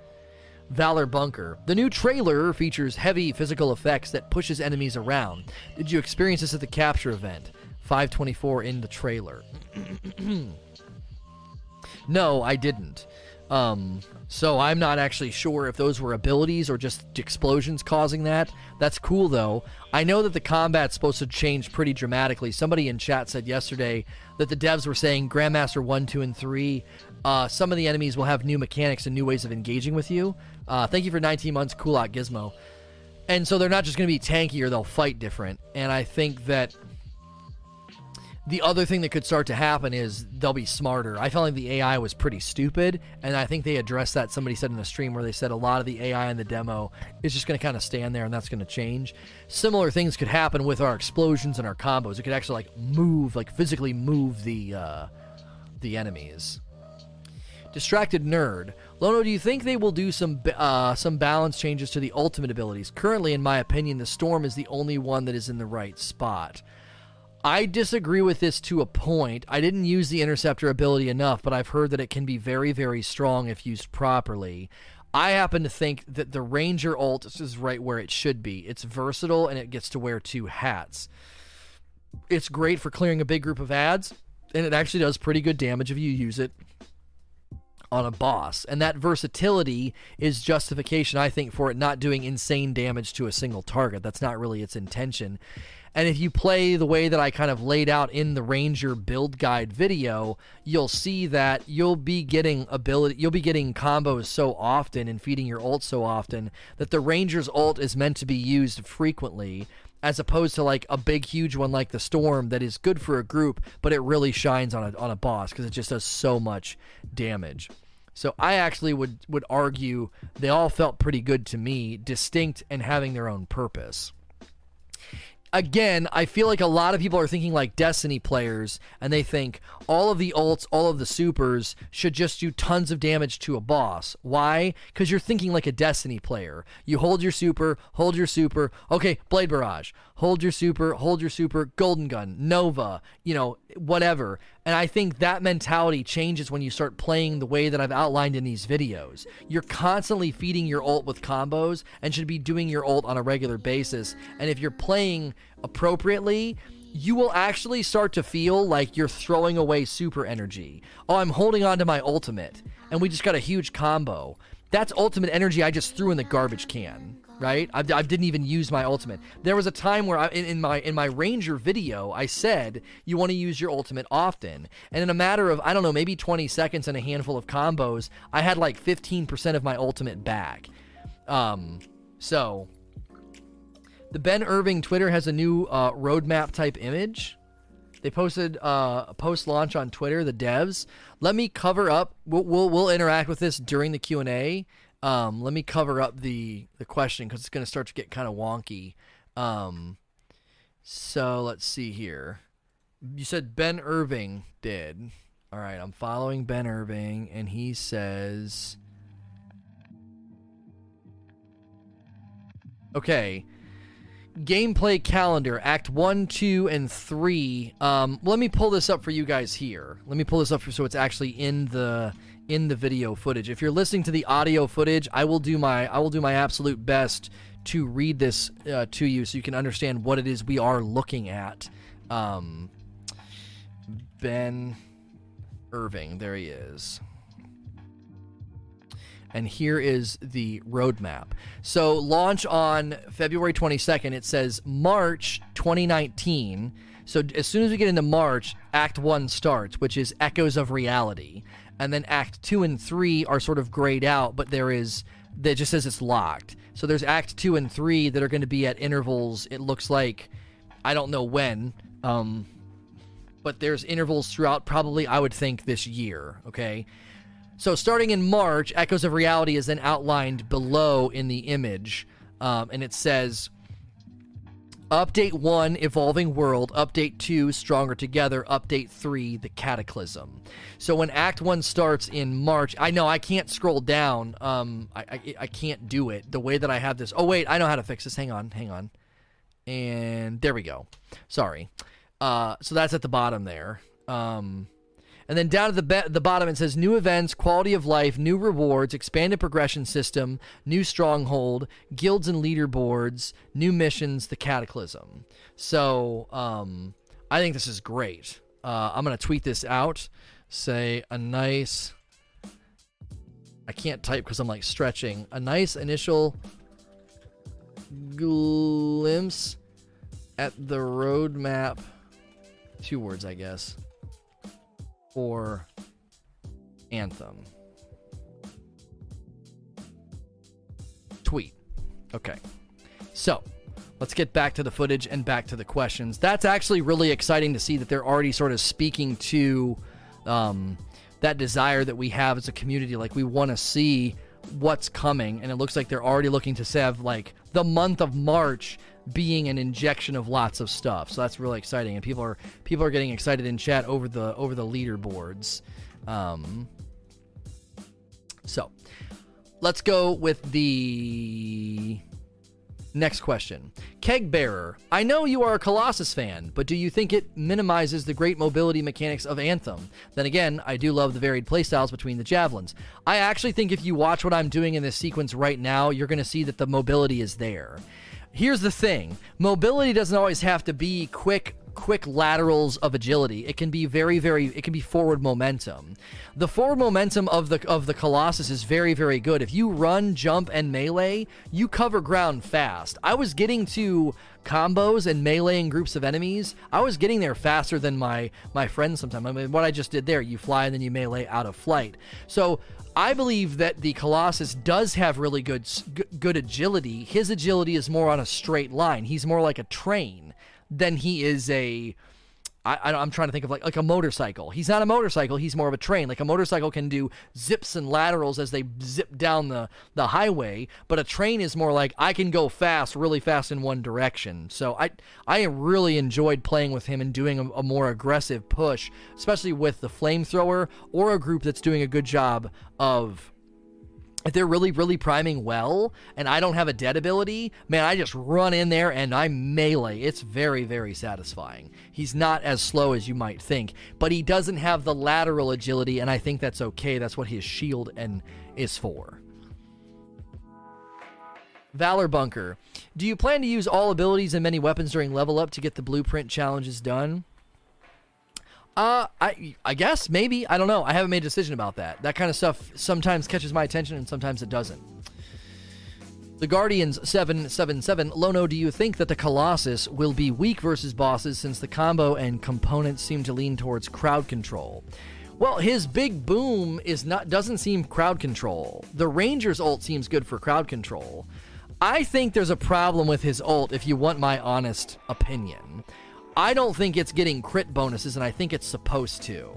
Valor Bunker. The new trailer features heavy physical effects that pushes enemies around. Did you experience this at the capture event? 524 in the trailer. [CLEARS THROAT] no, I didn't. Um, so I'm not actually sure if those were abilities or just explosions causing that. That's cool though. I know that the combat's supposed to change pretty dramatically. Somebody in chat said yesterday that the devs were saying Grandmaster 1, 2, and 3, uh, some of the enemies will have new mechanics and new ways of engaging with you. Uh, thank you for 19 months, Cool Out Gizmo. And so they're not just going to be tankier, they'll fight different. And I think that the other thing that could start to happen is they'll be smarter. I felt like the AI was pretty stupid, and I think they addressed that. Somebody said in the stream where they said a lot of the AI in the demo is just going to kind of stand there, and that's going to change. Similar things could happen with our explosions and our combos. It could actually like move, like physically move the uh, the enemies. Distracted nerd. Lono, do you think they will do some uh, some balance changes to the ultimate abilities? Currently, in my opinion, the storm is the only one that is in the right spot. I disagree with this to a point. I didn't use the interceptor ability enough, but I've heard that it can be very, very strong if used properly. I happen to think that the Ranger ult is right where it should be. It's versatile and it gets to wear two hats. It's great for clearing a big group of adds, and it actually does pretty good damage if you use it on a boss. And that versatility is justification, I think, for it not doing insane damage to a single target. That's not really its intention. And if you play the way that I kind of laid out in the Ranger build guide video, you'll see that you'll be getting ability you'll be getting combos so often and feeding your ult so often that the Ranger's ult is meant to be used frequently as opposed to like a big huge one like the storm that is good for a group but it really shines on a on a boss because it just does so much damage. So i actually would would argue they all felt pretty good to me distinct and having their own purpose again, I feel like a lot of people are thinking like Destiny players, and they think all of the ults, all of the supers should just do tons of damage to a boss. Why? Because you're thinking like a Destiny player. You hold your super, hold your super. Okay, Blade Barrage. Hold your super, hold your super. Golden Gun, Nova, you know, whatever. And I think that mentality changes when you start playing the way that I've outlined in these videos. You're constantly feeding your ult with combos and should be doing your ult on a regular basis. And if you're playing appropriately, you will actually start to feel like you're throwing away super energy. Oh, I'm holding on to my ultimate, and we just got a huge combo. That's ultimate energy I just threw in the garbage can, right? I, I didn't even use my ultimate. There was a time where I, in, in my in my Ranger video, I said you want to use your ultimate often, and in a matter of I don't know, maybe 20 seconds and a handful of combos, I had like 15% of my ultimate back. Um, so the Ben Irving Twitter has a new uh, roadmap type image. They posted uh, a post launch on Twitter. The devs. Let me cover up. We'll we'll, we'll interact with this during the Q and A. Um, let me cover up the the question because it's going to start to get kind of wonky. Um, so let's see here. You said Ben Irving did. All right, I'm following Ben Irving, and he says, "Okay." gameplay calendar act 1 2 and 3 um, let me pull this up for you guys here let me pull this up for, so it's actually in the in the video footage if you're listening to the audio footage i will do my i will do my absolute best to read this uh, to you so you can understand what it is we are looking at um, ben irving there he is and here is the roadmap. So, launch on February 22nd. It says March 2019. So, as soon as we get into March, Act 1 starts, which is Echoes of Reality. And then Act 2 and 3 are sort of grayed out, but there is, that just says it's locked. So, there's Act 2 and 3 that are going to be at intervals, it looks like, I don't know when. Um, but there's intervals throughout, probably, I would think, this year, okay? So starting in March, Echoes of Reality is then outlined below in the image, um, and it says. Update 1, Evolving World. Update 2, Stronger Together. Update 3, The Cataclysm. So when Act 1 starts in March, I know I can't scroll down. Um, I, I, I can't do it the way that I have this. Oh, wait, I know how to fix this. Hang on, hang on. And there we go. Sorry. Uh, so that's at the bottom there. Um, and then down at the, be- the bottom, it says new events, quality of life, new rewards, expanded progression system, new stronghold, guilds and leaderboards, new missions, the cataclysm. So um, I think this is great. Uh, I'm going to tweet this out. Say a nice. I can't type because I'm like stretching. A nice initial glimpse at the roadmap. Two words, I guess for Anthem. Tweet. Okay. So, let's get back to the footage and back to the questions. That's actually really exciting to see that they're already sort of speaking to um, that desire that we have as a community. Like, we want to see what's coming, and it looks like they're already looking to have like the month of March being an injection of lots of stuff. So that's really exciting, and people are people are getting excited in chat over the over the leaderboards. Um, so let's go with the next question. Keg Bearer, I know you are a Colossus fan, but do you think it minimizes the great mobility mechanics of Anthem? Then again, I do love the varied playstyles between the javelins. I actually think if you watch what I'm doing in this sequence right now, you're going to see that the mobility is there here's the thing mobility doesn't always have to be quick quick laterals of agility. It can be very, very. It can be forward momentum. The forward momentum of the of the Colossus is very, very good. If you run, jump, and melee, you cover ground fast. I was getting to combos and meleeing groups of enemies. I was getting there faster than my my friends sometimes. I mean, what I just did there, you fly and then you melee out of flight. So I believe that the Colossus does have really good good agility. His agility is more on a straight line. He's more like a train than he is a I, am trying to think of like like a motorcycle. He's not a motorcycle. He's more of a train. Like a motorcycle can do zips and laterals as they zip down the the highway, but a train is more like I can go fast, really fast in one direction. So I I really enjoyed playing with him and doing a, a more aggressive push, especially with the flamethrower or a group that's doing a good job of if they're really, really priming well and I don't have a dead ability, man, I just run in there and I melee. It's very, very satisfying. He's not as slow as you might think, but he doesn't have the lateral agility, and I think that's okay. That's what his shield and is for. Valor Bunker. Do you plan to use all abilities and many weapons during level up to get the blueprint challenges done? Uh, I I guess maybe I don't know. I haven't made a decision about that. That kind of stuff sometimes catches my attention and sometimes it doesn't. The Guardians 777 Lono, do you think that the Colossus will be weak versus bosses since the combo and components seem to lean towards crowd control? Well, his big boom is not doesn't seem crowd control. The Ranger's ult seems good for crowd control. I think there's a problem with his ult if you want my honest opinion. I don't think it's getting crit bonuses, and I think it's supposed to.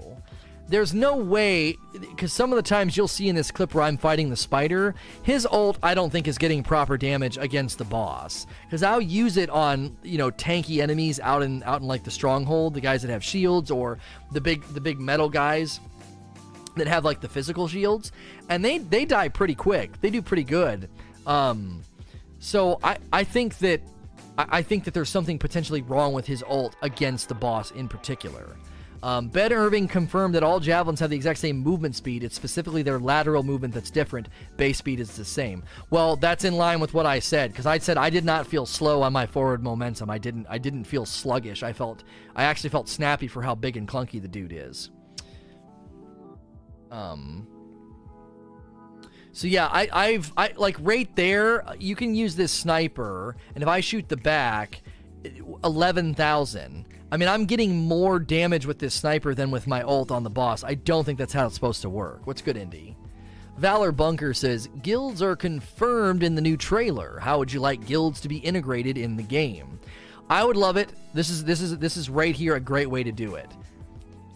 There's no way, because some of the times you'll see in this clip where I'm fighting the spider, his ult I don't think is getting proper damage against the boss. Because I'll use it on you know tanky enemies out in out in like the stronghold, the guys that have shields, or the big the big metal guys that have like the physical shields, and they they die pretty quick. They do pretty good. Um, so I I think that I, I think that there's something potentially wrong with his ult against the boss in particular. Um, ben Irving confirmed that all javelins have the exact same movement speed. It's specifically their lateral movement that's different. Base speed is the same. Well, that's in line with what I said because I said I did not feel slow on my forward momentum. I didn't. I didn't feel sluggish. I felt. I actually felt snappy for how big and clunky the dude is. Um. So yeah, I, I've I like right there. You can use this sniper, and if I shoot the back, eleven thousand. I mean, I'm getting more damage with this sniper than with my ult on the boss. I don't think that's how it's supposed to work. What's good, Indy? Valor Bunker says guilds are confirmed in the new trailer. How would you like guilds to be integrated in the game? I would love it. This is this is this is right here a great way to do it.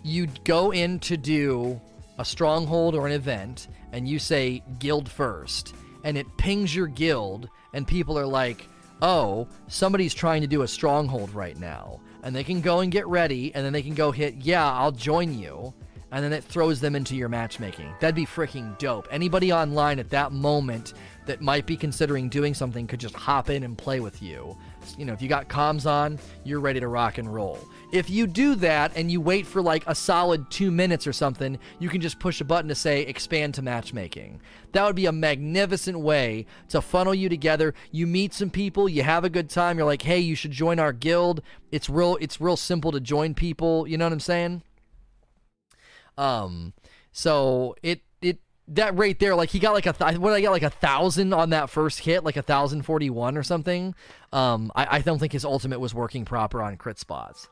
You'd go in to do a stronghold or an event, and you say guild first, and it pings your guild, and people are like, oh, somebody's trying to do a stronghold right now. And they can go and get ready, and then they can go hit, yeah, I'll join you. And then it throws them into your matchmaking. That'd be freaking dope. Anybody online at that moment that might be considering doing something could just hop in and play with you. You know, if you got comms on, you're ready to rock and roll. If you do that and you wait for like a solid two minutes or something, you can just push a button to say expand to matchmaking. That would be a magnificent way to funnel you together. You meet some people, you have a good time. You're like, hey, you should join our guild. It's real. It's real simple to join people. You know what I'm saying? Um, so it that right there, like he got like a th- what I got like a thousand on that first hit, like a thousand forty one or something. Um, I, I don't think his ultimate was working proper on crit spots.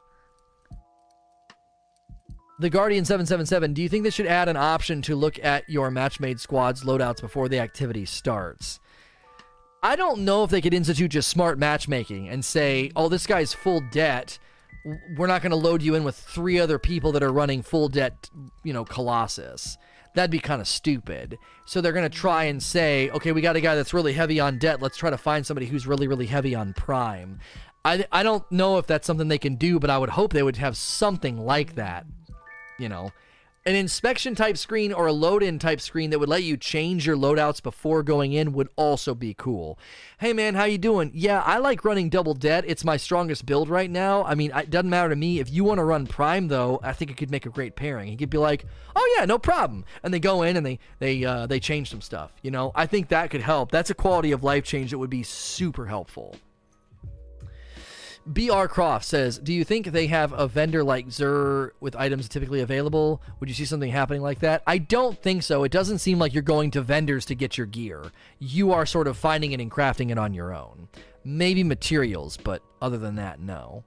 The Guardian 777, do you think they should add an option to look at your match-made squad's loadouts before the activity starts? I don't know if they could institute just smart matchmaking and say, oh, this guy's full det. We're not going to load you in with three other people that are running full det, you know, Colossus. That'd be kind of stupid. So they're going to try and say, okay, we got a guy that's really heavy on det. Let's try to find somebody who's really, really heavy on prime. I, I don't know if that's something they can do, but I would hope they would have something like that you know, an inspection type screen or a load in type screen that would let you change your loadouts before going in would also be cool. Hey man, how you doing? Yeah, I like running double det. It's my strongest build right now. I mean, it doesn't matter to me. If you want to run prime though, I think it could make a great pairing. He could be like, "Oh yeah, no problem." And they go in and they they uh, they change some stuff, you know? I think that could help. That's a quality of life change that would be super helpful. BR Croft says, "Do you think they have a vendor like Xur with items typically available? Would you see something happening like that? I don't think so. It doesn't seem like you're going to vendors to get your gear. You are sort of finding it and crafting it on your own. Maybe materials, but other than that, no."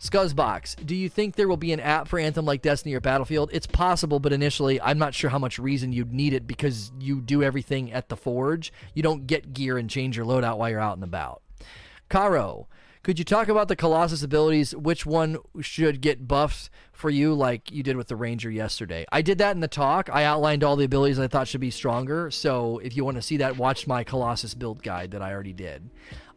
Scuzzbox, do you think there will be an app for Anthem like Destiny or Battlefield? It's possible, but initially, I'm not sure how much reason you'd need it because you do everything at the forge. You don't get gear and change your loadout while you're out and about. Caro, could you talk about the Colossus abilities? Which one should get buffed for you, like you did with the Ranger yesterday? I did that in the talk. I outlined all the abilities I thought should be stronger. So if you want to see that, watch my Colossus build guide that I already did.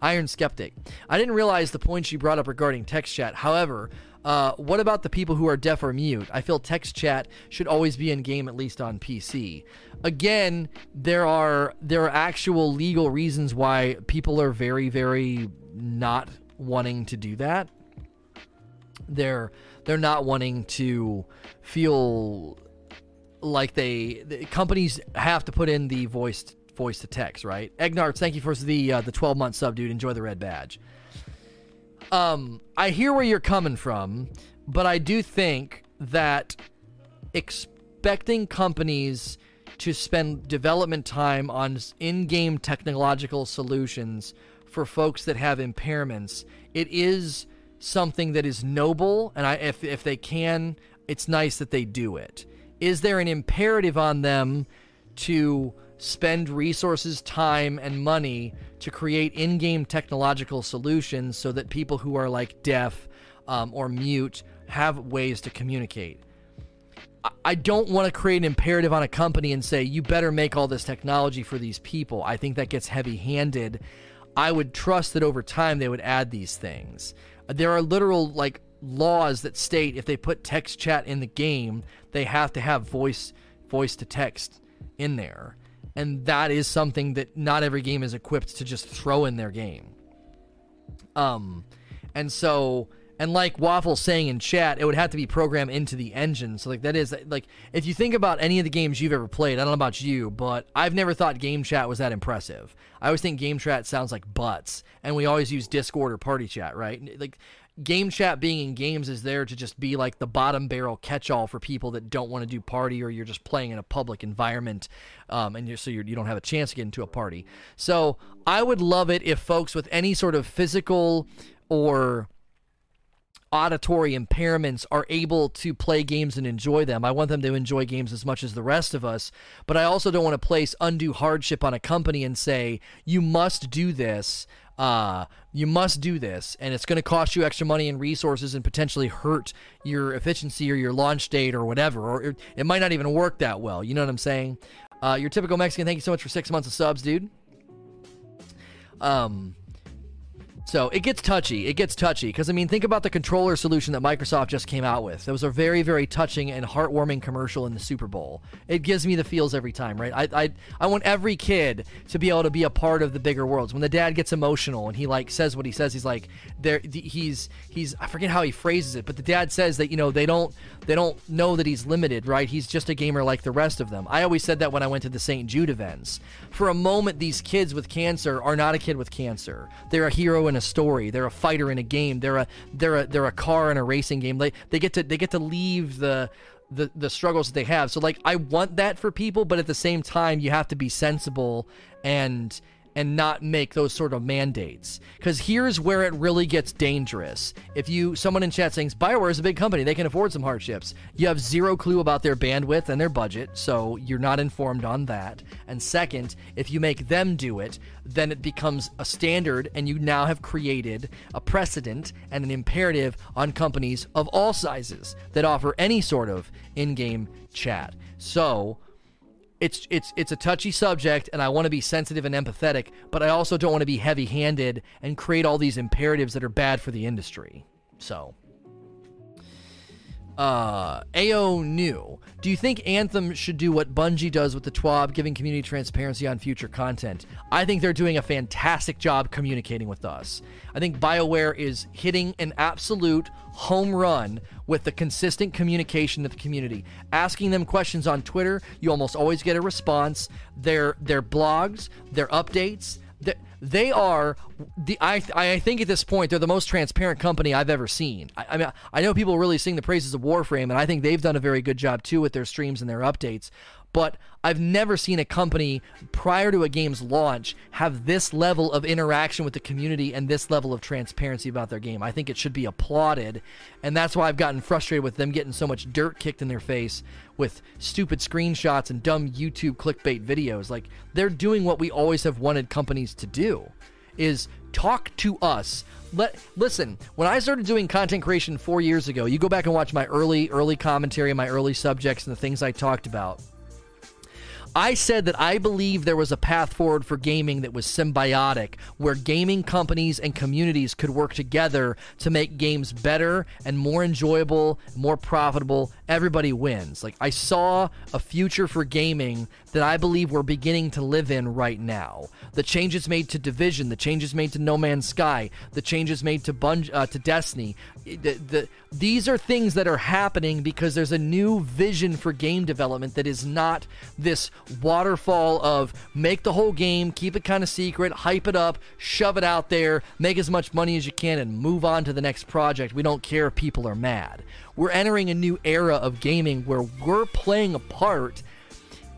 Iron Skeptic. I didn't realize the points you brought up regarding text chat. However, uh, what about the people who are deaf or mute? I feel text chat should always be in game, at least on PC. Again, there are there are actual legal reasons why people are very, very not wanting to do that. They're they're not wanting to feel like they the companies have to put in the voice voice to text, right? Egnarts, thank you for the uh, the 12 month sub, dude. Enjoy the red badge. Um, I hear where you're coming from, but I do think that expecting companies to spend development time on in-game technological solutions for folks that have impairments. It is something that is noble, and I, if if they can, it's nice that they do it. Is there an imperative on them to spend resources, time, and money to create in-game technological solutions so that people who are like deaf um, or mute have ways to communicate? I don't want to create an imperative on a company and say, you better make all this technology for these people. I think that gets heavy handed. I would trust that over time they would add these things. There are literal like laws that state if they put text chat in the game, they have to have voice voice to text in there. And that is something that not every game is equipped to just throw in their game. Um and so and like Waffle saying in chat, it would have to be programmed into the engine. So like that is like if you think about any of the games you've ever played, I don't know about you, but I've never thought game chat was that impressive. I always think game chat sounds like butts, and we always use Discord or party chat, right? Like game chat being in games is there to just be like the bottom barrel catch-all for people that don't want to do party or you're just playing in a public environment um, and you're, so you're, you do not have a chance to get into a party so i would love it if folks with any sort of physical or auditory impairments are able to play games and enjoy them. I want them to enjoy games as much as the rest of us, but I also don't want to place undue hardship on a company and say, you must do this. Uh, you must do this, and it's going to cost you extra money and resources and potentially hurt your efficiency or your launch date or whatever, or it, it might not even work that well. You know what I'm saying? Uh, your typical Mexican, thank you so much for six months of subs, dude. Um, so it gets touchy. It gets touchy because I mean, think about the controller solution that Microsoft just came out with. It was a very, very touching and heartwarming commercial in the Super Bowl. It gives me the feels every time, right? I, I, I want every kid to be able to be a part of the bigger worlds. When the dad gets emotional and he like says what he says, he's like, there, he's, he's, I forget how he phrases it, but the dad says that you know they don't, they don't know that he's limited, right? He's just a gamer like the rest of them. I always said that when I went to the St. Jude events. For a moment, these kids with cancer are not a kid with cancer. They're a hero in a story. They're a fighter in a game. They're a they're a they're a car in a racing game. They they get to they get to leave the the the struggles that they have. So like I want that for people, but at the same time you have to be sensible and and not make those sort of mandates. Because here's where it really gets dangerous. If you, someone in chat saying Bioware is a big company, they can afford some hardships. You have zero clue about their bandwidth and their budget, so you're not informed on that. And second, if you make them do it, then it becomes a standard, and you now have created a precedent and an imperative on companies of all sizes that offer any sort of in game chat. So, it's it's it's a touchy subject and I want to be sensitive and empathetic, but I also don't want to be heavy-handed and create all these imperatives that are bad for the industry. So, uh, AO New. Do you think Anthem should do what Bungie does with the TWAB, giving community transparency on future content? I think they're doing a fantastic job communicating with us. I think BioWare is hitting an absolute home run with the consistent communication to the community. Asking them questions on Twitter, you almost always get a response. Their their blogs, their updates, they are the I I think at this point they're the most transparent company I've ever seen. I, I mean I know people really sing the praises of Warframe, and I think they've done a very good job too with their streams and their updates but I've never seen a company prior to a game's launch have this level of interaction with the community and this level of transparency about their game. I think it should be applauded, and that's why I've gotten frustrated with them getting so much dirt kicked in their face with stupid screenshots and dumb YouTube clickbait videos. Like they're doing what we always have wanted companies to do is talk to us. Let listen. When I started doing content creation 4 years ago, you go back and watch my early early commentary, my early subjects and the things I talked about I said that I believe there was a path forward for gaming that was symbiotic, where gaming companies and communities could work together to make games better and more enjoyable, more profitable. Everybody wins. Like, I saw a future for gaming that I believe we're beginning to live in right now. The changes made to Division, the changes made to No Man's Sky, the changes made to Bungie, uh, to Destiny. The, the, these are things that are happening because there's a new vision for game development that is not this waterfall of make the whole game, keep it kind of secret, hype it up, shove it out there, make as much money as you can, and move on to the next project. We don't care if people are mad. We're entering a new era of gaming where we're playing a part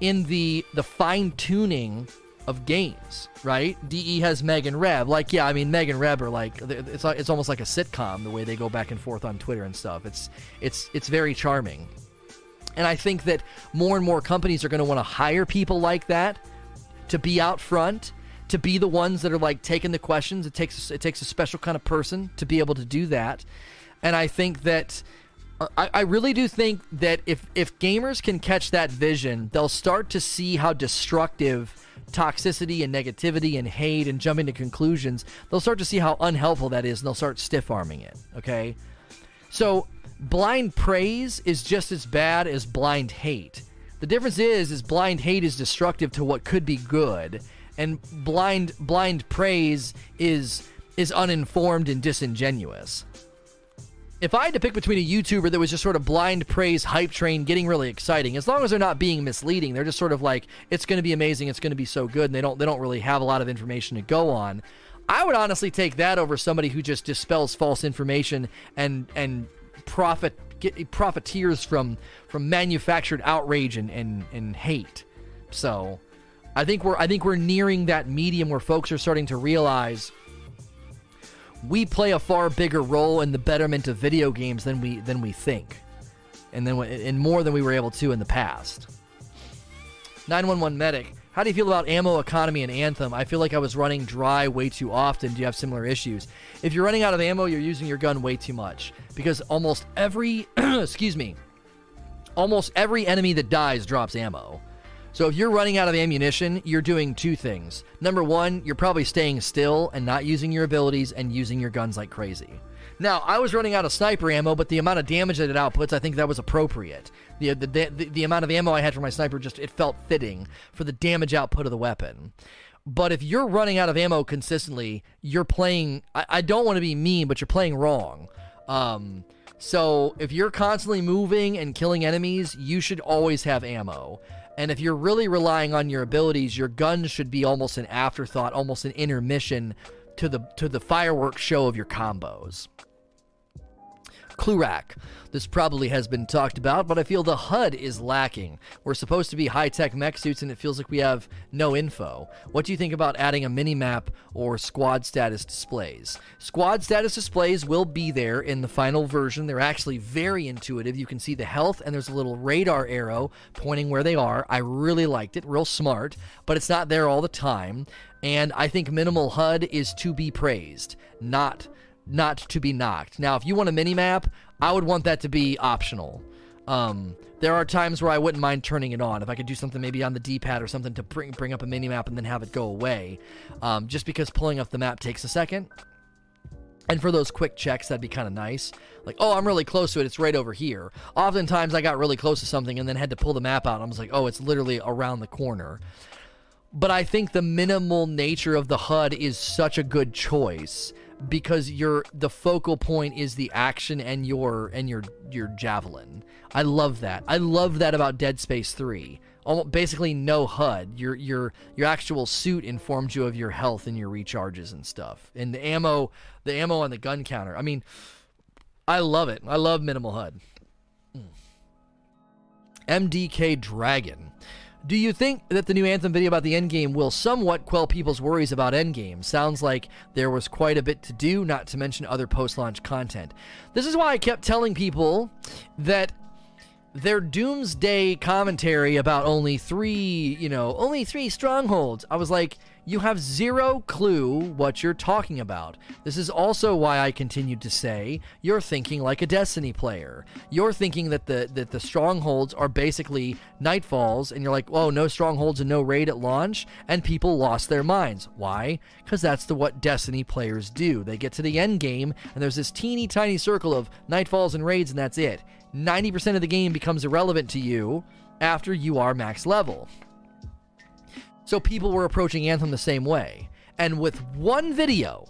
in the the fine tuning of games, right? DE has Meg and Reb. Like, yeah, I mean, Meg and Reb are like it's it's almost like a sitcom the way they go back and forth on Twitter and stuff. It's it's it's very charming, and I think that more and more companies are going to want to hire people like that to be out front, to be the ones that are like taking the questions. It takes it takes a special kind of person to be able to do that, and I think that uh, I, I really do think that if if gamers can catch that vision, they'll start to see how destructive toxicity and negativity and hate and jumping to conclusions. They'll start to see how unhelpful that is, and they'll start stiff arming it. Okay, so blind praise is just as bad as blind hate. The difference is, is blind hate is destructive to what could be good, and blind blind praise is is uninformed and disingenuous if I had to pick between a YouTuber that was just sort of blind praise hype train getting really exciting, as long as they're not being misleading, they're just sort of like it's going to be amazing, it's going to be so good, and they don't they don't really have a lot of information to go on. I would honestly take that over somebody who just dispels false information and and profit get profiteers from from manufactured outrage and, and, and hate. So I think we're I think we're nearing that medium where folks are starting to realize we play a far bigger role in the betterment of video games than we than we think, and then and more than we were able to in the past. 911 medic. How do you feel about ammo economy and Anthem? I feel like I was running dry way too often. Do you have similar issues? If you're running out of ammo, you're using your gun way too much because almost every [CLEARS THROAT] excuse me, almost every enemy that dies drops ammo. So if you're running out of ammunition, you're doing two things. Number one, you're probably staying still and not using your abilities and using your guns like crazy. Now, I was running out of sniper ammo, but the amount of damage that it outputs, I think that was appropriate. The, the, the, the amount of ammo I had for my sniper just, it felt fitting for the damage output of the weapon. But if you're running out of ammo consistently, you're playing, I, I don't want to be mean, but you're playing wrong. Um, so if you're constantly moving and killing enemies, you should always have ammo. And if you're really relying on your abilities, your guns should be almost an afterthought, almost an intermission to the to the fireworks show of your combos. Clurack. This probably has been talked about, but I feel the HUD is lacking. We're supposed to be high tech mech suits, and it feels like we have no info. What do you think about adding a mini map or squad status displays? Squad status displays will be there in the final version. They're actually very intuitive. You can see the health, and there's a little radar arrow pointing where they are. I really liked it, real smart, but it's not there all the time. And I think minimal HUD is to be praised, not not to be knocked. Now, if you want a mini map, I would want that to be optional. Um, there are times where I wouldn't mind turning it on if I could do something maybe on the D-pad or something to bring bring up a mini map and then have it go away. Um, just because pulling up the map takes a second. And for those quick checks, that'd be kind of nice. Like, oh, I'm really close to it. It's right over here. Oftentimes, I got really close to something and then had to pull the map out. I was like, oh, it's literally around the corner. But I think the minimal nature of the HUD is such a good choice because your the focal point is the action and your and your your javelin. I love that. I love that about Dead Space 3. Almost, basically no HUD. Your your your actual suit informs you of your health and your recharges and stuff. And the ammo, the ammo on the gun counter. I mean, I love it. I love minimal HUD. Mm. MDK Dragon. Do you think that the new Anthem video about the endgame will somewhat quell people's worries about endgame? Sounds like there was quite a bit to do, not to mention other post launch content. This is why I kept telling people that their doomsday commentary about only three, you know, only three strongholds. I was like, you have zero clue what you're talking about. This is also why I continued to say you're thinking like a Destiny player. You're thinking that the that the strongholds are basically nightfalls, and you're like, oh, no strongholds and no raid at launch, and people lost their minds. Why? Because that's the what Destiny players do. They get to the end game, and there's this teeny tiny circle of nightfalls and raids, and that's it. 90% of the game becomes irrelevant to you after you are max level. So people were approaching Anthem the same way. And with one video,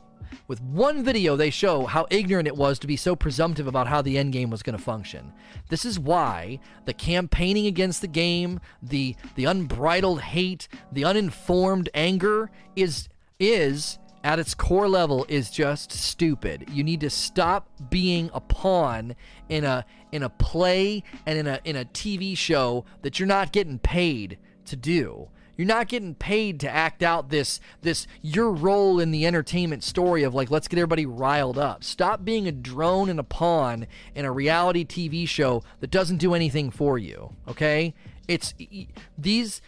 with one video, they show how ignorant it was to be so presumptive about how the end game was going to function. This is why the campaigning against the game, the the unbridled hate, the uninformed anger is is at its core level is just stupid. You need to stop being a pawn in a in a play and in a in a TV show that you're not getting paid to do. You're not getting paid to act out this this your role in the entertainment story of like let's get everybody riled up. Stop being a drone and a pawn in a reality TV show that doesn't do anything for you, okay? It's these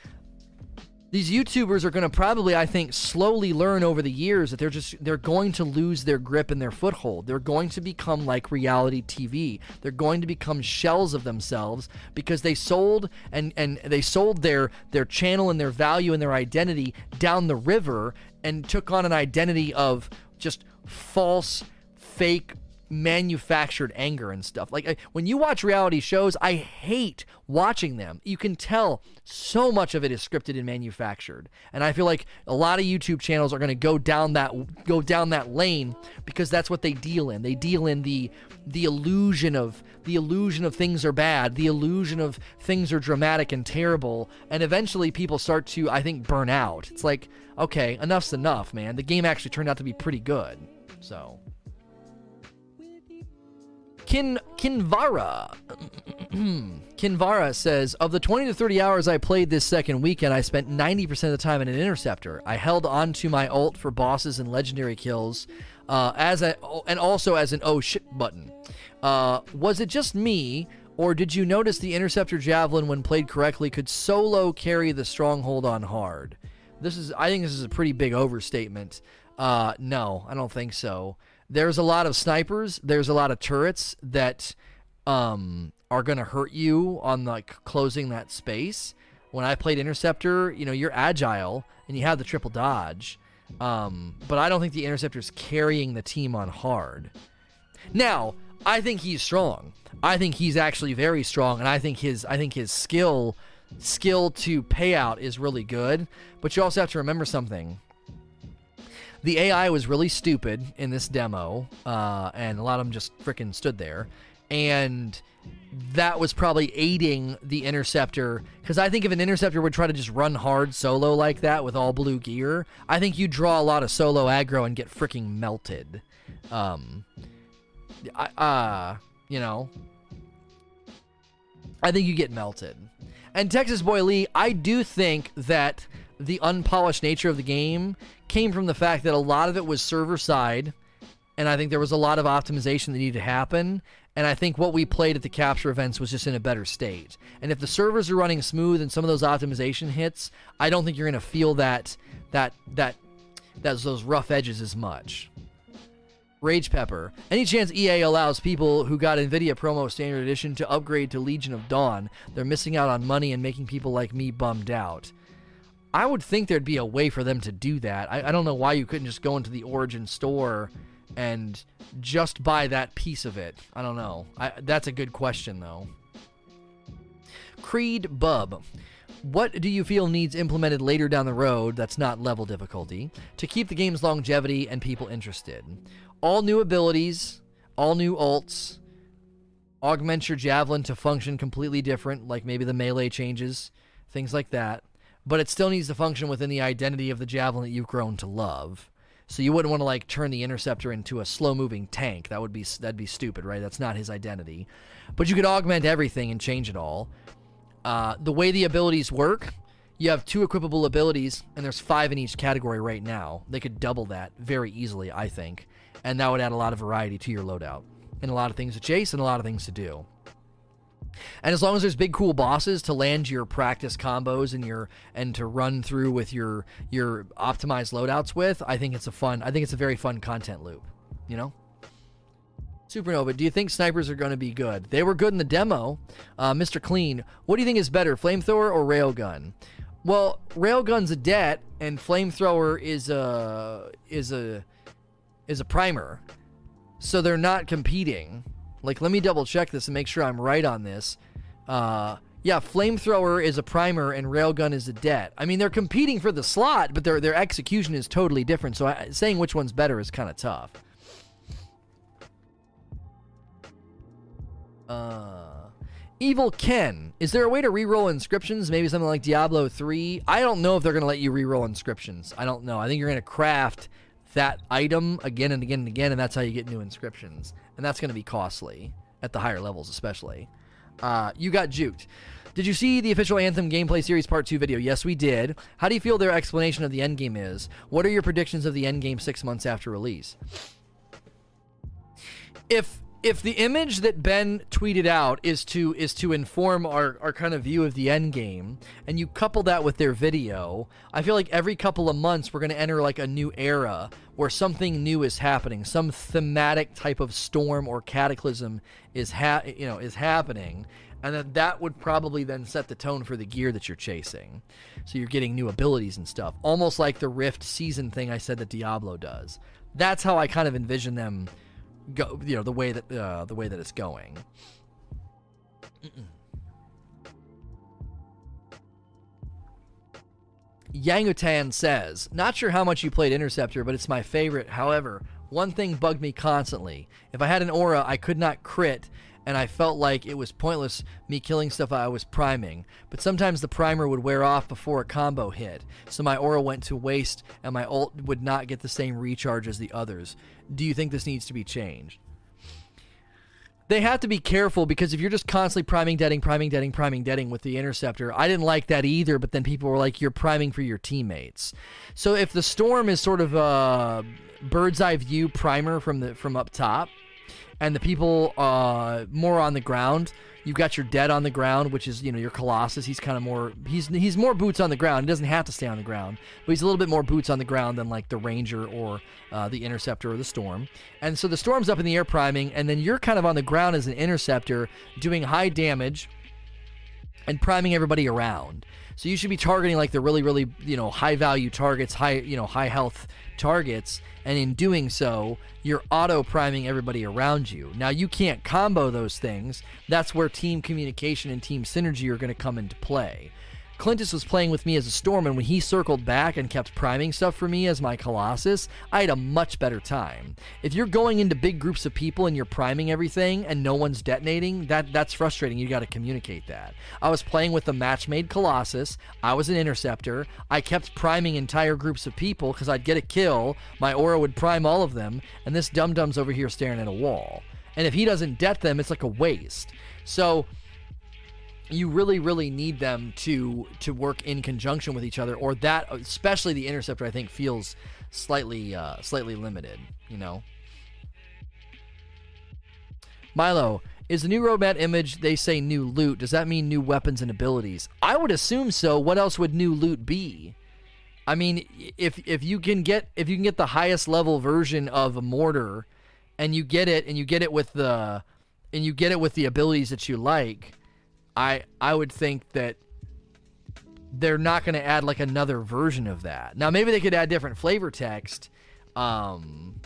these YouTubers are going to probably, I think, slowly learn over the years that they're just they're going to lose their grip and their foothold. They're going to become like reality TV. They're going to become shells of themselves because they sold and and they sold their their channel and their value and their identity down the river and took on an identity of just false, fake manufactured anger and stuff. Like when you watch reality shows, I hate watching them. You can tell so much of it is scripted and manufactured. And I feel like a lot of YouTube channels are going to go down that go down that lane because that's what they deal in. They deal in the the illusion of the illusion of things are bad, the illusion of things are dramatic and terrible, and eventually people start to I think burn out. It's like, okay, enough's enough, man. The game actually turned out to be pretty good. So, Kin Kinvara. Kinvara says Of the 20 to 30 hours I played this second weekend, I spent 90% of the time in an interceptor. I held on to my ult for bosses and legendary kills, uh, as a, and also as an oh shit button. Uh, was it just me, or did you notice the interceptor javelin, when played correctly, could solo carry the stronghold on hard? This is, I think, this is a pretty big overstatement. Uh, no, I don't think so there's a lot of snipers, there's a lot of turrets that um, are going to hurt you on like closing that space. When I played interceptor, you know, you're agile and you have the triple dodge. Um, but I don't think the interceptor's carrying the team on hard. Now, I think he's strong. I think he's actually very strong, and I think his I think his skill skill to payout is really good. But you also have to remember something the AI was really stupid in this demo, uh, and a lot of them just freaking stood there. And that was probably aiding the interceptor because I think if an interceptor would try to just run hard solo like that with all blue gear, I think you draw a lot of solo aggro and get freaking melted. Um, I, uh, you know, I think you get melted. And Texas Boy Lee, I do think that the unpolished nature of the game came from the fact that a lot of it was server side, and I think there was a lot of optimization that needed to happen. And I think what we played at the capture events was just in a better state. And if the servers are running smooth and some of those optimization hits, I don't think you're going to feel that that that that those rough edges as much. Rage Pepper. Any chance EA allows people who got Nvidia promo standard edition to upgrade to Legion of Dawn? They're missing out on money and making people like me bummed out. I would think there'd be a way for them to do that. I, I don't know why you couldn't just go into the Origin store and just buy that piece of it. I don't know. I, that's a good question, though. Creed Bub. What do you feel needs implemented later down the road that's not level difficulty to keep the game's longevity and people interested? All new abilities, all new ults, augment your javelin to function completely different, like maybe the melee changes, things like that. But it still needs to function within the identity of the javelin that you've grown to love. So you wouldn't want to like turn the interceptor into a slow-moving tank. That would be that'd be stupid, right? That's not his identity. But you could augment everything and change it all. Uh, the way the abilities work, you have two equipable abilities, and there's five in each category right now. They could double that very easily, I think, and that would add a lot of variety to your loadout and a lot of things to chase and a lot of things to do. And as long as there's big cool bosses to land your practice combos and your and to run through with your your optimized loadouts with, I think it's a fun. I think it's a very fun content loop. You know. Supernova, do you think snipers are going to be good? They were good in the demo. Uh, Mr. Clean, what do you think is better, flamethrower or railgun? Well, railgun's a det, and flamethrower is a is a is a primer, so they're not competing. Like, let me double check this and make sure I'm right on this. Uh, yeah, flamethrower is a primer and railgun is a det. I mean, they're competing for the slot, but their their execution is totally different. So I, saying which one's better is kind of tough. Uh, Evil Ken, is there a way to re-roll inscriptions? Maybe something like Diablo 3? I don't know if they're going to let you re-roll inscriptions. I don't know. I think you're going to craft that item again and again and again, and that's how you get new inscriptions. And that's going to be costly at the higher levels, especially. Uh, you got juked. Did you see the official Anthem gameplay series part 2 video? Yes, we did. How do you feel their explanation of the endgame is? What are your predictions of the endgame six months after release? If if the image that Ben tweeted out is to is to inform our, our kind of view of the end game, and you couple that with their video, I feel like every couple of months we're going to enter like a new era where something new is happening, some thematic type of storm or cataclysm is ha- you know is happening, and then that would probably then set the tone for the gear that you're chasing. So you're getting new abilities and stuff, almost like the Rift season thing I said that Diablo does. That's how I kind of envision them go you know the way that uh, the way that it's going. Yangutan says, "Not sure how much you played Interceptor, but it's my favorite. However, one thing bugged me constantly. If I had an aura, I could not crit, and I felt like it was pointless me killing stuff I was priming. But sometimes the primer would wear off before a combo hit, so my aura went to waste, and my ult would not get the same recharge as the others. Do you think this needs to be changed? They have to be careful because if you're just constantly priming, detting, priming, detting, priming, detting with the interceptor, I didn't like that either. But then people were like, "You're priming for your teammates." So if the storm is sort of a bird's eye view primer from the from up top, and the people uh, more on the ground. You've got your det on the ground, which is you know your Colossus. He's kind of more he's he's more boots on the ground. He doesn't have to stay on the ground, but he's a little bit more boots on the ground than like the Ranger or uh, the Interceptor or the Storm. And so the Storm's up in the air priming, and then you're kind of on the ground as an Interceptor doing high damage and priming everybody around. So you should be targeting like the really really you know high value targets, high you know high health targets, and in doing so, you're auto priming everybody around you. Now, you can't combo those things. That's where team communication and team synergy are going to come into play. Clintus was playing with me as a Storm, and when he circled back and kept priming stuff for me as my Colossus, I had a much better time. If you're going into big groups of people and you're priming everything and no one's detonating, that that's frustrating. You got to communicate that. I was playing with the match-made Colossus. I was an interceptor. I kept priming entire groups of people because I'd get a kill. My aura would prime all of them, and this dum dum's over here staring at a wall. And if he doesn't det them, it's like a waste. So you really really need them to to work in conjunction with each other or that especially the interceptor i think feels slightly uh, slightly limited you know? Milo is the new roadmap image they say new loot does that mean new weapons and abilities? I would assume so. What else would new loot be? I mean if if you can get if you can get the highest level version of a mortar and you get it and you get it with the and you get it with the abilities that you like I I would think that they're not going to add like another version of that. Now maybe they could add different flavor text. Um,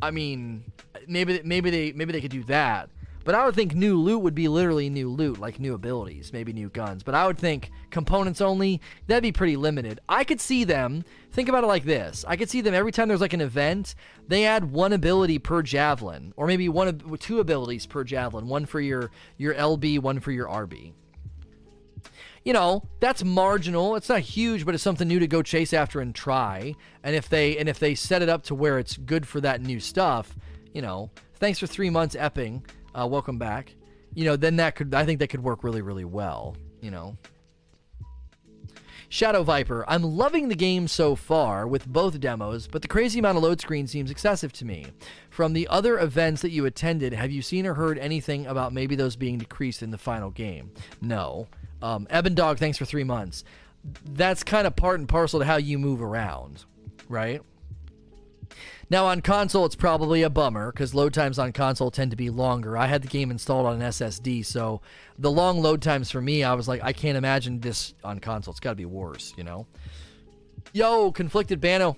I mean, maybe maybe they maybe they could do that. But I would think new loot would be literally new loot, like new abilities, maybe new guns. But I would think components only, that'd be pretty limited. I could see them, think about it like this. I could see them every time there's like an event, they add one ability per javelin, or maybe one two abilities per javelin, one for your your LB, one for your RB. You know, that's marginal. It's not huge, but it's something new to go chase after and try. And if they and if they set it up to where it's good for that new stuff, you know, thanks for three months, Epping. Uh, welcome back. You know, then that could I think that could work really, really well. You know. Shadow Viper, I'm loving the game so far with both demos, but the crazy amount of load screen seems excessive to me. From the other events that you attended, have you seen or heard anything about maybe those being decreased in the final game? No. Um, Eben Dog, thanks for three months. That's kind of part and parcel to how you move around, right? Now on console, it's probably a bummer because load times on console tend to be longer. I had the game installed on an SSD, so the long load times for me, I was like, I can't imagine this on console. It's got to be worse, you know. Yo, conflicted Bano,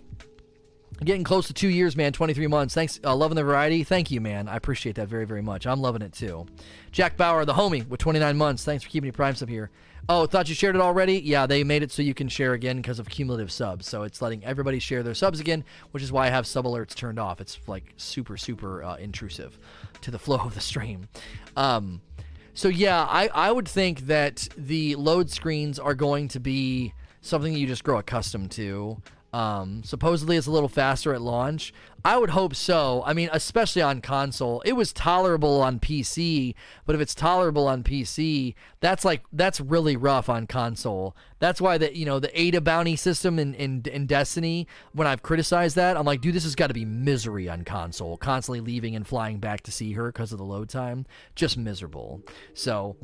getting close to two years, man. Twenty three months. Thanks, uh, loving the variety. Thank you, man. I appreciate that very, very much. I'm loving it too. Jack Bauer, the homie, with 29 months. Thanks for keeping me prime sub here. Oh, thought you shared it already? Yeah, they made it so you can share again because of cumulative subs. So it's letting everybody share their subs again, which is why I have sub alerts turned off. It's like super, super uh, intrusive to the [LAUGHS] flow of the stream. Um, so yeah, I, I would think that the load screens are going to be something you just grow accustomed to. Um, supposedly it's a little faster at launch. I would hope so. I mean, especially on console. It was tolerable on PC, but if it's tolerable on PC, that's like that's really rough on console. That's why the you know the Ada bounty system in in, in Destiny. When I've criticized that, I'm like, dude, this has got to be misery on console. Constantly leaving and flying back to see her because of the load time, just miserable. So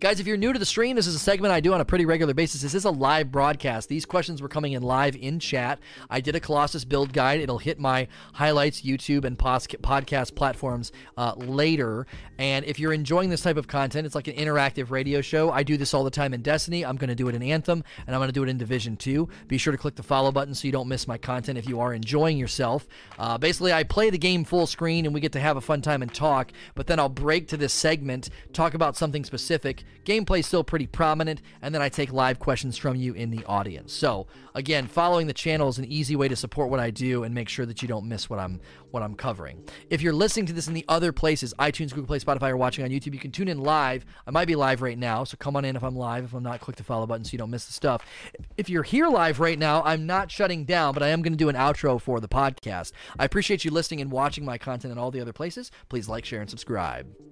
Guys, if you're new to the stream, this is a segment I do on a pretty regular basis. This is a live broadcast. These questions were coming in live in chat. I did a Colossus build guide. It'll hit my highlights, YouTube, and podcast platforms uh, later. And if you're enjoying this type of content, it's like an interactive radio show. I do this all the time in Destiny. I'm going to do it in Anthem, and I'm going to do it in Division 2. Be sure to click the follow button so you don't miss my content if you are enjoying yourself. Uh, basically, I play the game full screen, and we get to have a fun time and talk, but then I'll break to this segment, talk about something specific Gameplay is still pretty prominent, and then I take live questions from you in the audience. So again, following the channel is an easy way to support what I do and make sure that you don't miss what I'm what I'm covering. If you're listening to this in the other places, iTunes, Google Play, Spotify, or watching on YouTube, you can tune in live. I might be live right now, so come on in if I'm live. If I'm not, click the follow button so you don't miss the stuff. If you're here live right now, I'm not shutting down, but I am going to do an outro for the podcast. I appreciate you listening and watching my content in all the other places. Please like, share, and subscribe.